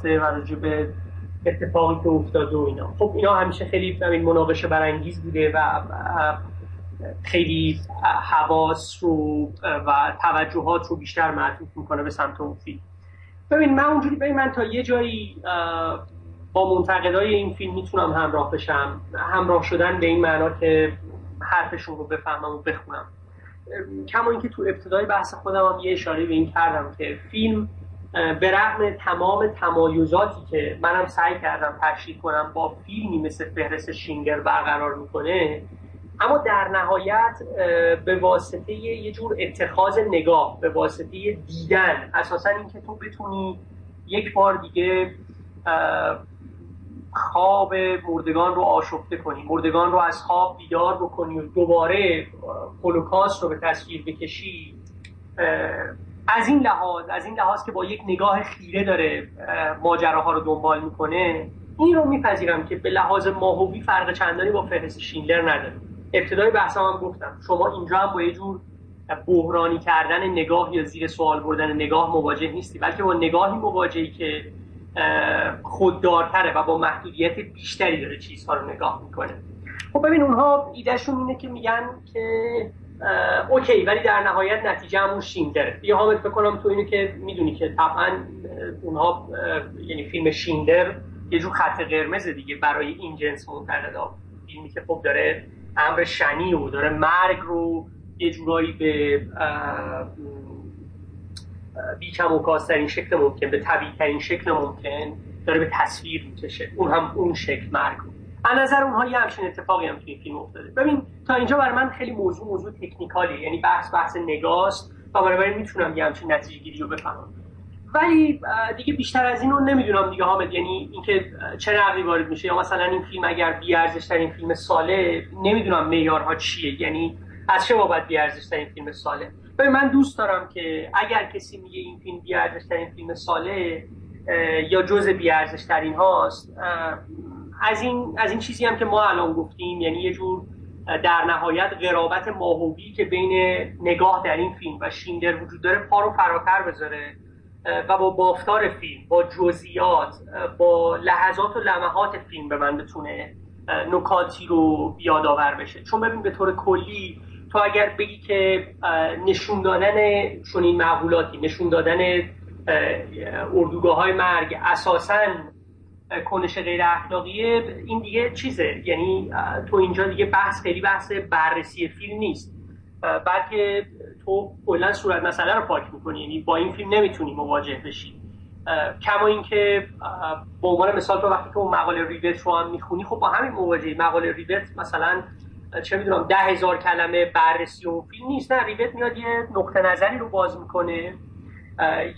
Speaker 3: و راجع به اتفاقی که افتاده و اینا. خب اینا همیشه خیلی مناقشه برانگیز بوده و خیلی حواس رو و توجهات رو بیشتر معطوف می‌کنه به سمت اون فیلم. ببین من اونجوری ببین من تا یه جایی با منتقدای این فیلم می‌تونم همراه بشم. همراه شدن به این معنا که حرفشون رو بفهمم و بخونم. کما اینکه تو ابتدای بحث خودم هم یه اشاره به این کردم که فیلم به رغم تمام تمایزاتی که منم سعی کردم تشریح کنم با فیلمی مثل فهرست شینگر برقرار می‌کنه اما در نهایت به واسطه یه جور اتخاذ نگاه به واسطه دیدن اساسا اینکه تو بتونی یک بار دیگه خواب مردگان رو آشفته کنی مردگان رو از خواب بیدار بکنی و دوباره هولوکاست رو به تصویر بکشی. از این لحاظ از این لحاظ که با یک نگاه خیره داره ماجراها رو دنبال می‌کنه این رو میپذیرم که به لحاظ ماهوی فرق چندانی با فهرست شینلر نداره. ابتدای بحثم هم گفتم شما اینجا هم با یه جور بحرانی کردن نگاه یا زیر سوال بردن نگاه مواجه نیستی بلکه با نگاهی مواجهی که خوددارتره و با محدودیت بیشتری داره چیزها رو نگاه می‌کنه. خب ببین اونها ایدهشون اینه که میگن که اوکی ولی در نهایت نتیجه همون شیندره یه حامد بکنم تو اینو که می‌دونی که طبعا اونها یعنی فیلم شیندر یه جور خط قرمز دیگه برای این جنس منتقدا. فیلمی که خب داره امر شنی و داره مرگ رو یه جورایی به بیکم و کاسترین شکل ممکن به طبیعی ترین شکل ممکن داره به تصویر می‌کشه. اون هم اون شکل مرگ. از نظر اونها یه همچین اتفاقی هم توی فیلم افتاده. ببین تا اینجا برای من خیلی موضوع موضوع تکنیکالی یعنی بحث بحث نگاست. و برای می‌تونم یه همچین نتیجه گیری رو بفهمم. ولی دیگه بیشتر از این رو نمی‌دونم دیگه حامد. یعنی اینکه چه نقدی وارد میشه؟ یا مثلا این فیلم اگر بی ترین فیلم ساله نمی‌دونم معیارها چیه. یعنی از چه بابت بی ترین فیلم ساله؟ ببین من دوست دارم که اگر کسی میگه این فیلم بی ارزش ترین فیلم ساله یا جزء بی ارزش ترین هاست از این از این چیزی هم که ما الان گفتیم یعنی یه جور در نهایت قرابت ماهوی که بین نگاه در این فیلم و شیندر وجود داره پا رو فراتر بذاره و با بافتار فیلم با جزئیات با لحظات و لمحات فیلم به من بتونه نکاتی رو یادآور بشه. چون ببین به طور کلی تو اگر بگی که نشون دادن چنین معقولاتی نشون دادن اردوگاه های مرگ اساسا کنش غیر اخلاقیه این دیگه چیزه. یعنی تو اینجا دیگه بحث خیلی بحث بررسی فیلم نیست. بلکه تو کلا صورت مسئله رو پاک می‌کنی. یعنی با این فیلم نمی‌تونی مواجه بشی. کما اینکه به عنوان مثال تو وقتی که اون مقاله ریوت رو هم می‌خونی خب با همین مواجهی مقاله ریوت مثلا چه می‌دونم ده هزار کلمه بررسی اون فیلم نیست. نه ریوت میاد یه نقطه نظری رو باز می‌کنه.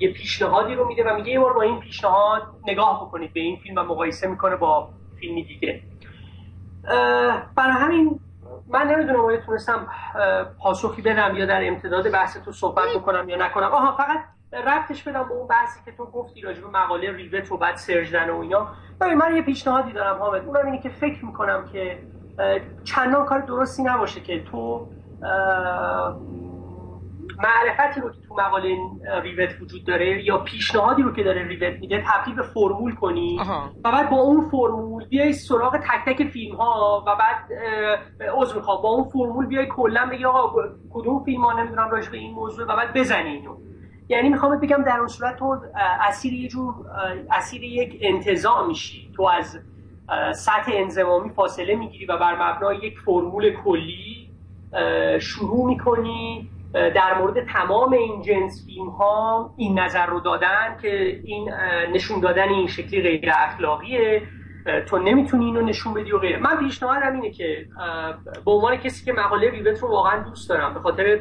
Speaker 3: یه پیشنهادی رو میده و میگه یه بار با این پیشنهاد نگاه بکنید به این فیلم و مقایسه می‌کنه با فیلمی دیگه. برای همین من نمی‌دونم آیا تونستم پاسخی بدم یا در امتداد بحث تو صحبت بکنم یا نکنم. آها فقط ربطش بدم به اون بحثی که تو گفتی راجع به مقاله ریوت و بعد سرجدن و اینا. من یه پیشنهادی دارم حامد. اونم اینه که فکر می‌کنم که چندان کار درستی نباشه که تو معرفتی رو که تو مقاله ریوت وجود داره یا پیشنهادی رو که داره ریوت میده تبدیل به فرمول کنی و بعد با اون فرمول بیای سراغ تک تک فیلم ها و بعد عذر می‌خوام. با اون فرمول بیای کلا بگی آقا کدوم فیلم ها نمی‌دونم راجع به این موضوع و بعد بزنی اینو. یعنی می‌خوام بگم در اون صورت تو اسیر یه جور اسیر یک انتظام میشی. تو از سطح انزمامی فاصله می‌گیری و بر مبنای یک فرمول کلی شروع می‌کنی در مورد تمام این جنس فیلم ها این نظر رو دادن که این نشون دادن این شکلی غیر اخلاقیه تو نمی‌تونی اینو نشون بدی و غیره. من پیشنهادم اینه که به عنوان کسی که مقاله ریوت رو واقعا دوست دارم به خاطر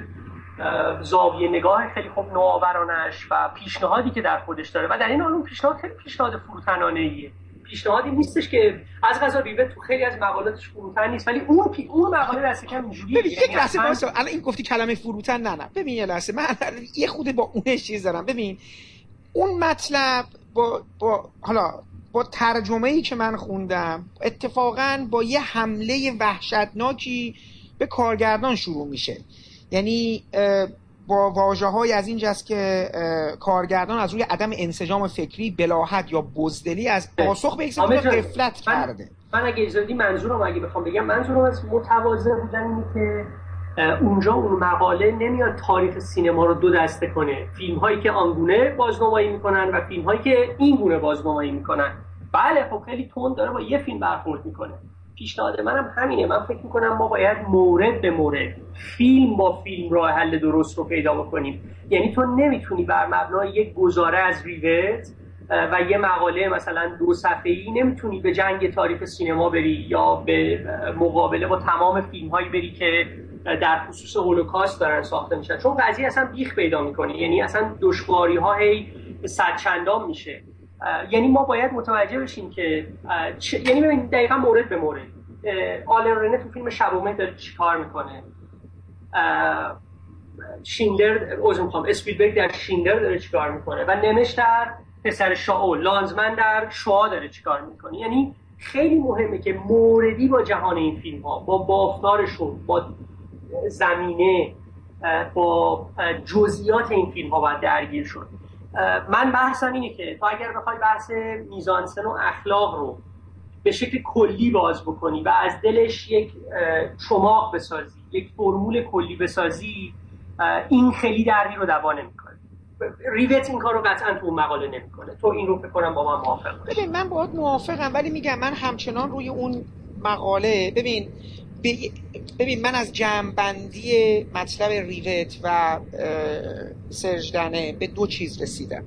Speaker 3: زاویه نگاه خیلی خوب نوآورانش و پیشنهادی که در خودش داره. و در این حال اون پیشنهاد خیلی پیشنهاد فروتنانه ایه پیشنهادی نیستش که از غذا ریوت تو خیلی از مقالاتش فروتن نیست. ولی اون پی... اون مقاله دست کم اینجوریه.
Speaker 1: ببین یک یعنی لحظه واسه الان این گفتی کلمه فروتن نه نه. ببین یه لحظه. من یه خود با اون چیز دارم. ببین اون مطلب با با حالا با ترجمه ای که من خوندم اتفاقا با یه حمله وحشتناکی به کارگردان شروع میشه. یعنی با واجه های از این جست که کارگردان از روی عدم انسجام فکری بلاحت یا بزدلی از پاسخ به یک قفلت کرده.
Speaker 3: من اگه اجازه منظورم اگه بخوام بگم منظورم از متواضع بودن اینه که اونجا اون مقاله نمیاد تاریخ سینما رو دو دسته کنه. فیلم هایی که آنگونه بازنمایی می‌کنن و فیلم هایی که این گونه بازنمایی می‌کنن. بله خب خیلی تند داره با یه فیلم برخورد می‌کنه. پیشنهاد منم همینه. من فکر می‌کنم ما باید مورد به مورد فیلم با فیلم راه حل درست رو پیدا بکنیم. یعنی تو نمی‌تونی بر مبنای یک گزاره از ریوت و یه مقاله مثلا دو صفحه ای نمی‌تونی به جنگ تاریخ سینما بری یا به مقابله با تمام فیلم هایی بری که در خصوص هولوکاست دارن ساخته میشن. چون قضیه اصلا بیخ پیدا می‌کنه. یعنی اصلا دشواری ها هی صد چندان میشه. یعنی ما باید متوجه بشیم که یعنی ببین دقیقا مورد به مورد. آلن رنه تو فیلم شبومه داره چیکار می‌کنه. شیندر اوز می‌خوام اسپیلبرگ در شیندر داره چیکار می‌کنه. و نمش در پسر شاو لانزمن در شوا داره چیکار می‌کنه. یعنی خیلی مهمه که موردی با جهان این فیلم ها با بافتارشون با زمینه با جزئیات این فیلم ها باید درگیر شد. من بحثم اینه که تو اگر بخوای بحث میزانسن و اخلاق رو به شکل کلی باز بکنی و از دلش یک چماق بسازی یک فرمول کلی بسازی این خیلی دردی رو دوا نمی‌کنه ریوت این کار رو قطعا تو اون مقاله نمی‌کنه. تو این رو فکر کنم با من موافق
Speaker 1: ببین من باید موافقم ولی میگم من همچنان روی اون مقاله ببین ببین من از جمعبندی مطلب ریوت و سرجدنه به دو چیز رسیدم.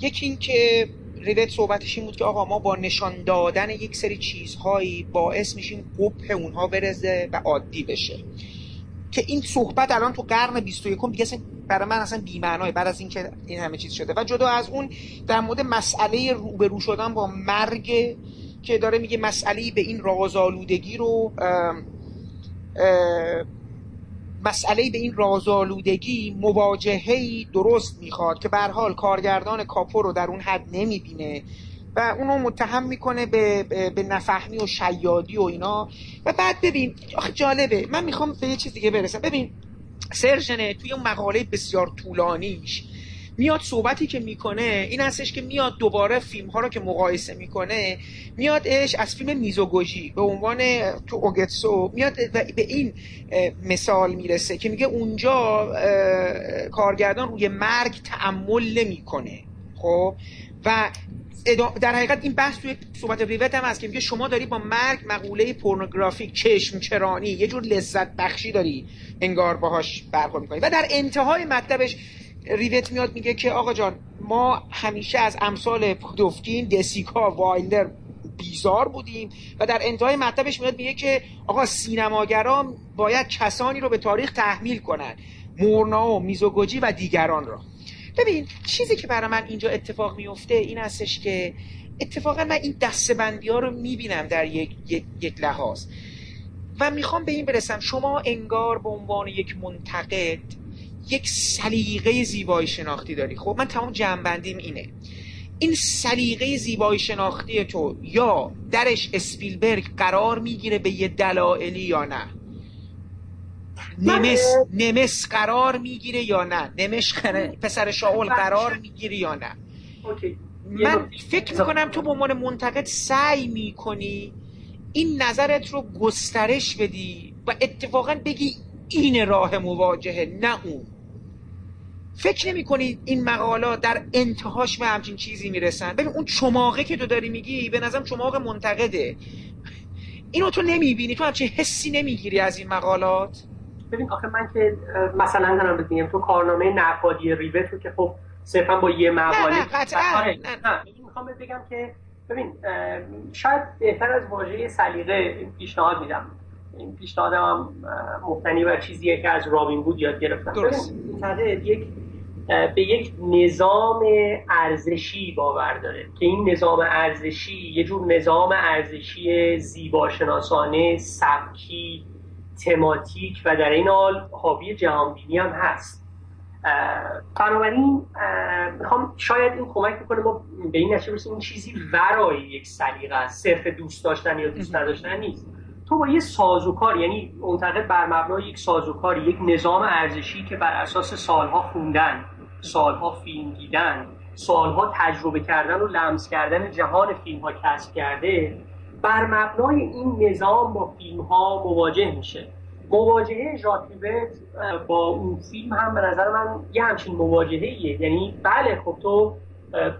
Speaker 1: یکی این که ریوت صحبتش این بود که آقا ما با نشان دادن یک سری چیزهایی باعث میشیم قبه اونها برزه و عادی بشه. که این صحبت الان تو قرن 21 دیگه اصلا برای من اصلا بی‌معنای بعد از اینکه این همه چیز شده. و جدا از اون در مورد مسئله روبرو شدن با مرگ که داره میگه مسئله به این رازآلودگی رو مسئله به این رازآلودگی مواجههی درست می‌خواد که به حال کارگردان کاپو رو در اون حد نمی‌بینه و اونو متهم می‌کنه به, به نفهمی و شیادی و اینا. و بعد ببین آخه جالبه من می‌خوام به یه چیز دیگه برسم. ببین سرژنه توی اون مقاله بسیار طولانیش میاد صحبتی که می‌کنه این هستش که میاد دوباره فیلم ها رو که مقایسه می‌کنه میادش از فیلم میزوگوژی به عنوان تو اوگتسو میاد به این مثال می‌رسه که میگه اونجا کارگردان روی مرگ تعمل نمی‌کنه خب؟ و در حقیقت این بحث توی صحبت ریوت هم هست که میگه شما داری با مرگ مقوله پورنوگرافیک چشم چرانی یه جور لذت بخشی داری انگار باهاش برخورد می‌کنی. و در انتهای مطلبش ریوت میاد میگه که آقا جان ما همیشه از امثال دوفکین دسیکا وایلدر بیزار بودیم و در انتهای مطلبش میاد میگه که آقا سینماگران باید کسانی رو به تاریخ تحمیل کنن مورنا و میزوگوجی و دیگران را. ببین چیزی که برای من اینجا اتفاق میفته این هستش که اتفاقا من این دستبندی ها رو می‌بینم در یک, یک, یک لحاظ. و می‌خوام به این برسم شما انگار به عنوان یک منتقد یک سلیقه زیبایی شناختی داری. خب من تمام جنبندیم اینه. این سلیقه زیبایی شناختی تو یا درش اسپیلبرگ قرار می‌گیره به یه دلایلی یا نه؟ نمس نمس قرار می‌گیره یا نه؟ نمش پسر شاول قرار می‌گیره یا نه؟ من فکر می‌کنم تو به عنوان منتقد سعی می‌کنی این نظرت رو گسترش بدی و اتفاقا بگی این راه مواجهه نه اون. فکر نمی کنی این مقالات در انتهاش به همچین چیزی می‌رسن؟ ببین اون چماقه که تو داری میگی به نظرم چماق منتقده. اینو تو نمی‌بینی تو همچین حسی نمی‌گیری از این مقالات؟
Speaker 3: ببین آخه من که مثلا دارم بگم تو کارنامه نقادی ریوت رو که خب صرفا با یه مقاله.
Speaker 1: نه نه آره،
Speaker 3: نه. نه. می‌خوام بگم که ببین شاید بهتر از واژه سلیقه پیشنهاد میدم. این پیشنهادم هم مبتنی بر چیزیه که از رابین بود یاد گرفتم.
Speaker 1: درست.
Speaker 3: یک به یک نظام ارزشی باور داره که این نظام ارزشی یه جور نظام ارزشی زیباشناسانه سبکی تماتیک و در این حال حاوی جهانبینی هم هست. بنابراین می‌خوام شاید این کمک می‌کنه ما به این نشه برسیم این چیزی ورای یک سلیقه است. صرف دوست داشتن یا دوست نداشتن نیست. تو با یه سازوکار یعنی منتقد بر مبنای یک سازوکار یک نظام ارزشی که بر اساس سالها خوندن سالها فیلم دیدن سالها تجربه کردن و لمس کردن جهان فیلم ها کسب کرده بر مبنای این نظام با فیلم ها مواجه میشه. مواجهه ژاکیوت با اون فیلم هم به نظر من یه همچین مواجهه ایه یعنی بله خب تو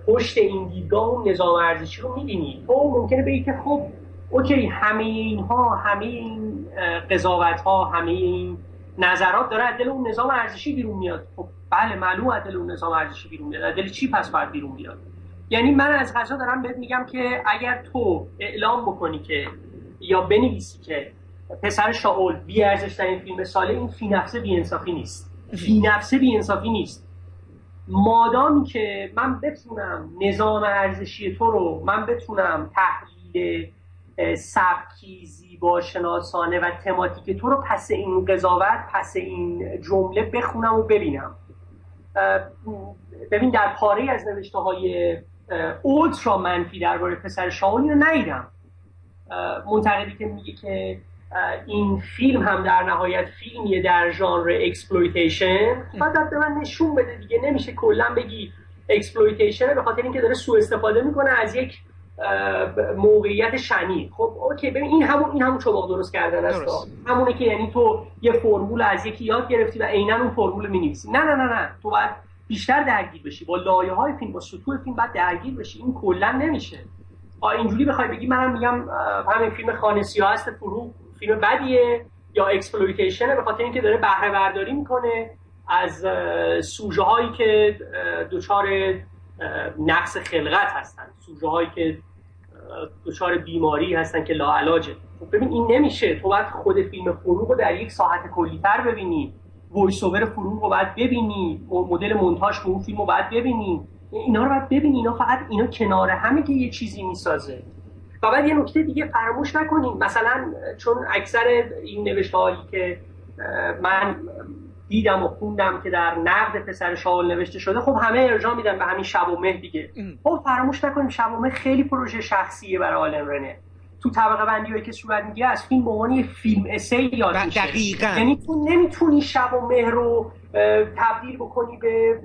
Speaker 3: پشت این دیدگاه اون نظام ارزشی رو می‌بینی. تو ممکنه بگی که خب اوکی همه اینها همه این قضاوت ها همه این نظرات داره از دل اون نظام ارزشی بیرون میاد. خب بله معلوم از دل اون نظام ارزشی بیرون میاد. از دل چی پس باید بیرون میاد؟ یعنی من از غذا دارم بهت میگم که اگر تو اعلام بکنی که یا بنویسی که پسر شاول بی ارزش این فیلم ساله این فی نفسه بی انصافی نیست. فی نفسه بی انصافی نیست. مادامی که من بتونم نظام ارزشی تو رو من بتونم تحلیل سبکی زیبا شناسانه و تماتیک تو رو پس این قضاوت پس این جمله بخونم و ببینم. ببین در پاره از نوشته های ultra منفی درباره پسر شاول رو ندیدم. منتقدی که میگه که این فیلم هم در نهایت فیلمیه در ژانر exploitation فقط به من نشون بده دیگه نمیشه کلا بگی exploitation به خاطر اینکه داره سوء استفاده می‌کنه از یک موقعیت شنیع. خب okay ببین این همون این همون چماق درست کردن است. همونه که یعنی تو یه فرمول از یکی یاد گرفتی و عینا اون فرمول می‌نویسی. نه نه نه نه. تو باید بیشتر درگیر بشی. با لایه های فیلم با سطوح فیلم باید درگیر بشی. این کلا نمیشه. اینجوری بخوای بگی منم میگم همین فیلم خانه سیاه است فروغ فیلم بدیه. یا exploitation به خاطر اینکه داره بهره برداری می‌کنه. از سوژه هایی که دچار نقص خلقت هستن. سوژه هایی که دچار بیماری هستن که لاعلاجه. خب ببین این نمیشه. تو باید خود فیلم فروغ رو در یک ساحت کلیتر ببینی. voice over فروغ رو باید ببینی. مدل مونتاژ اون فیلم رو باید ببینی. اینا رو باید ببینی. اینا فقط اینا کنار همه که یه چیزی می‌سازه. و بعد یه نکته دیگه فراموش نکنیم. مثلا چون اکثر این نوشته هایی که من دیدم و خوندم که در نقد پسر شاول نوشته شده خب همه ارجاع میدن به همین شب و مه دیگه. خب فراموش نکنیم شب و مه خیلی پروژه شخصیه برای آلن رنه. تو طبقه بندی هایی که صورت میگه از فیلم به فیلم اسی یاد میشه. یعنی تو نمی‌تونی شب و مه رو تبدیل بکنی به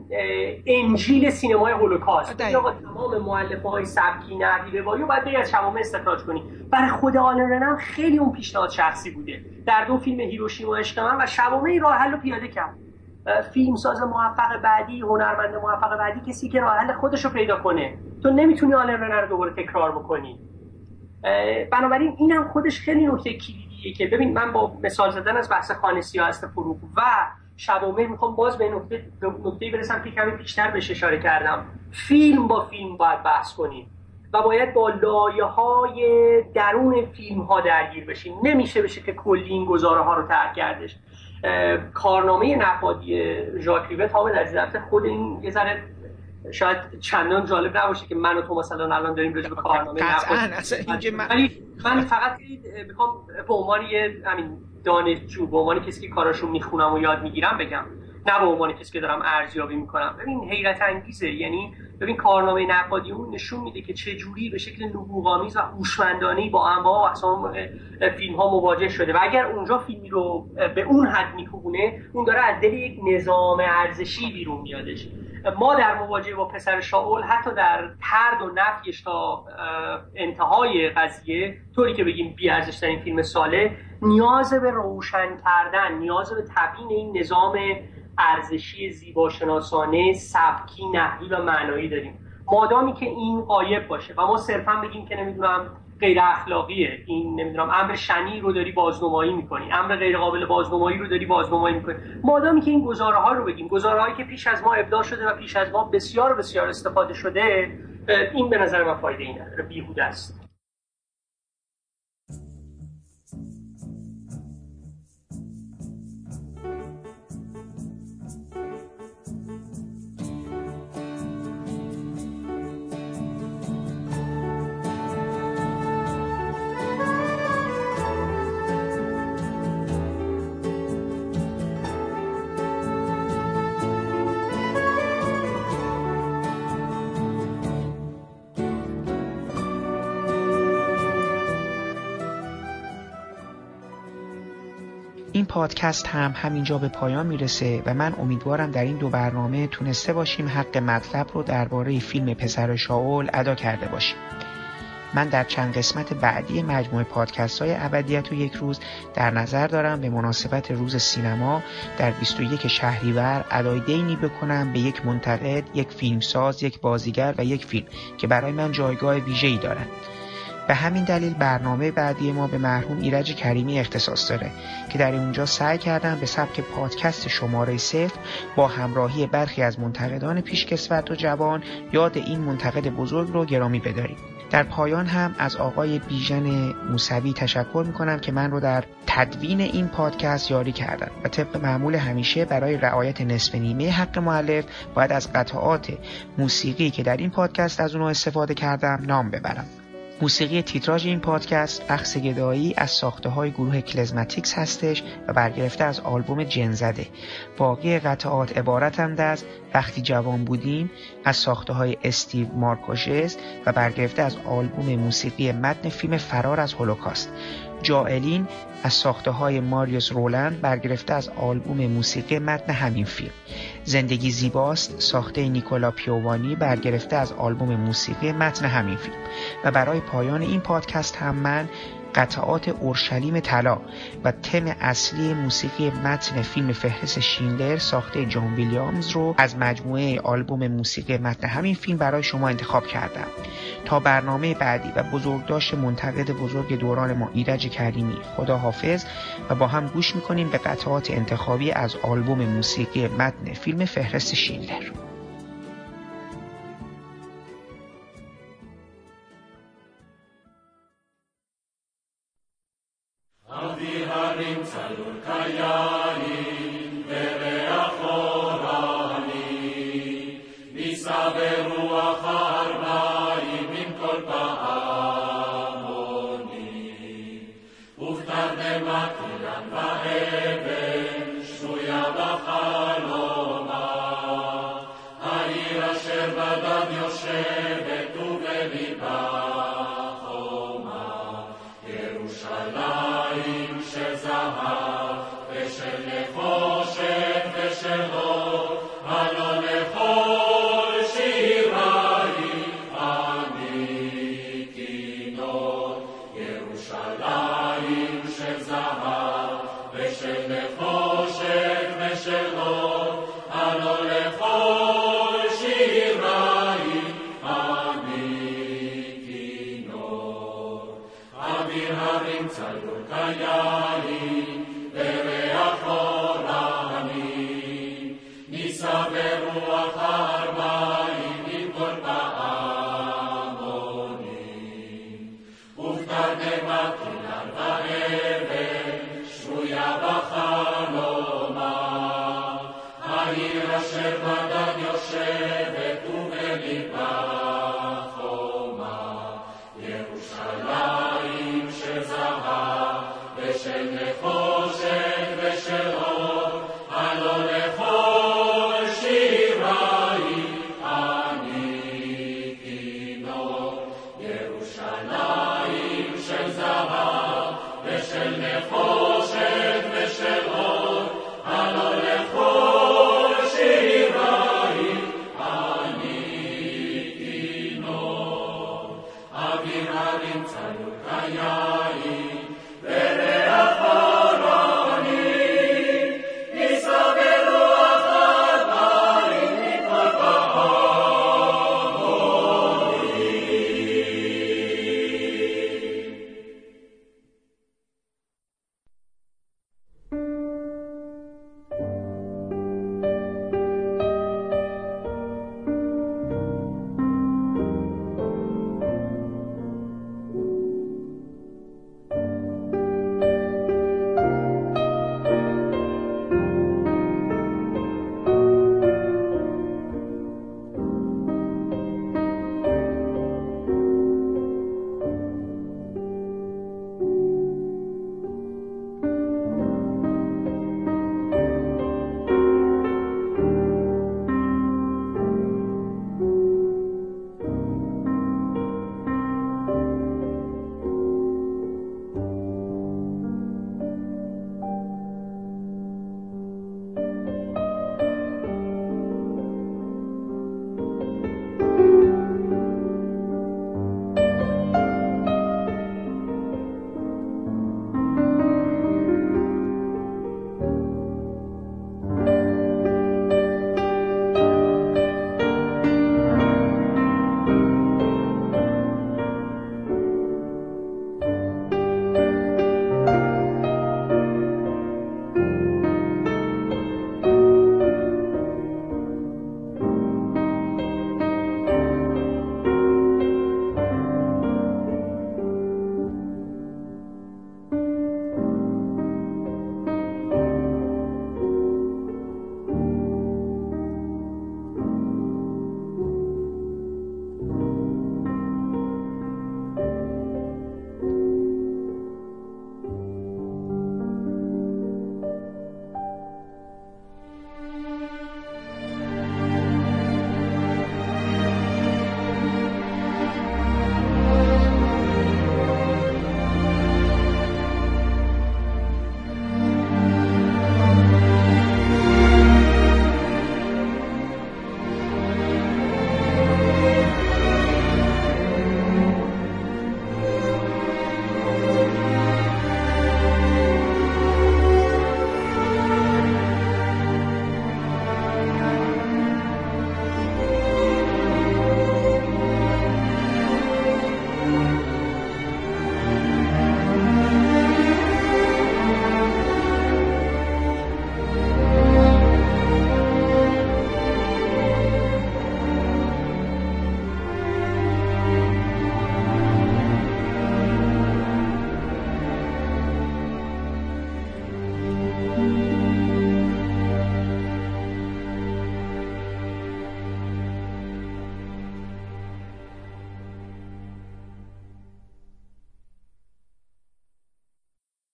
Speaker 3: انجیل سینمای هولوکاست. آقا تمام مؤلفه های سبکی نبی روایی باید بری از شمامه استخراج کنی. برای خود آلن هم خیلی اون پیشنهاد شخصی بوده. در دو فیلم هیروشیما عشق من و شمامه راه حل رو پیاده کرد. فیلم ساز موفق بعدی هنرمند موفق بعدی کسی که راه حل خودش رو پیدا کنه. تو نمی‌تونی آلن رنر رو دوباره تکرار بکنی. بنابراین اینم خودش خیلی نکته کلیدیه که ببین من با مثال زدن از بحث خانه سیاه است فروغ و شب می‌خوام باز به نکته نکته برسم که کمی بیشتر بهش اشاره کردم. فیلم با فیلم باید بحث کنیم. و باید با لایه های درون فیلم ها درگیر بشیم. نمیشه بشه که کلی این گزاره ها رو ترک کردش. کارنامه نقادی ژاک ریوت ها در خود این یه ذره شاید چندان جالب نباشه که من و تو مثلا الان داریم راجع به کارنامه
Speaker 1: نقادی
Speaker 3: من من فقط می‌خوام به عنوان یه همین دانشجو به عنوان کسی که کاراشو می‌خونم و یاد می‌گیرم بگم. نه به عنوان کسی که دارم ارزیابی می‌کنم. ببین حیرت انگیزه. یعنی ببین کارنامه نقادی اون نشون میده که چه جوری به شکل نبوغامیز و هوشمندانه با انواع و اقسام فیلم ها مواجه شده. و اگر اونجا فیلمی رو به اون حد میکوبونه اون داره از دل یک نظام ارزشی بیرون میادش. ما در مواجهه با پسر شاول حتی در ترد و نفیش تا انتهای قضیه طوری که بگیم بی این فیلم ساله نیاز به روشن کردن نیاز به تبیین این نظام ارزشی زیباشناسانه سبکی نحوی و معنایی داریم. مادامی که این قایب باشه و ما صرفا بگیم که نمی‌دونم غیر اخلاقیه این نمی‌دونم امر شنی رو داری بازنمایی می‌کنی امر غیر قابل بازنمایی رو داری بازنمایی می‌کنی. مادامی که این گزاره ها رو بگیم گزاره هایی که پیش از ما ابداع شده و پیش از ما بسیار بسیار استفاده شده این به نظر من فایده این نداره بیهوده است.
Speaker 1: پادکست هم همینجا به پایان می‌رسه و من امیدوارم در این دو برنامه تونسته باشیم حق مطلب رو درباره فیلم پسر شاول ادا کرده باشیم من در چند قسمت بعدی مجموعه پادکست های ابدیت و یک روز در نظر دارم به مناسبت روز سینما در 21 شهریور ادای دینی بکنم به یک منتقد، یک فیلمساز، یک بازیگر و یک فیلم که برای من جایگاه ویژه‌ای دارند. به همین دلیل برنامه بعدی ما به مرحوم ایرج کریمی اختصاص داره که در اونجا سعی کردم به سبک پادکست شماره صفر با همراهی برخی از منتقدان پیشکسوت و جوان یاد این منتقد بزرگ رو گرامی بداریم. در پایان هم از آقای بیژن موسوی تشکر می‌کنم که من رو در تدوین این پادکست یاری کردن و طبق معمول همیشه برای رعایت نصف نیمه حق معلف باید از قطعات موسیقی که در این پادکست از اونو استفاده کردم نام ببرم. موسیقی تیتراژ این پادکست رقص گدایی از ساخته های گروه کلزماتیکس هستش و برگرفته از آلبوم جنزده باقی قطعات عبارتند از وقتی جوان بودیم از ساخته های استیو مارکوشز و برگرفته از آلبوم موسیقی متن فیلم فرار از هولوکاست. جائلین از ساخته های ماریوس رولند برگرفته از آلبوم موسیقی متن همین فیلم. زندگی زیباست ساخته نیکولا پیوانی برگرفته از آلبوم موسیقی متن همین فیلم. و برای پایان این پادکست هم من قطعات اورشلیم طلا و تم اصلی موسیقی متن فیلم فهرست شیندر ساخته جان ویلیامز رو از مجموعه آلبوم موسیقی متن همین فیلم برای شما انتخاب کردم. تا برنامه بعدی و بزرگداشت منتقد بزرگ دوران ما ایرج کریمی خدا حافظ و با هم گوش می‌کنیم به قطعات انتخابی از آلبوم موسیقی متن فیلم فهرست شیندر.
Speaker 4: Aviharim Salukaya.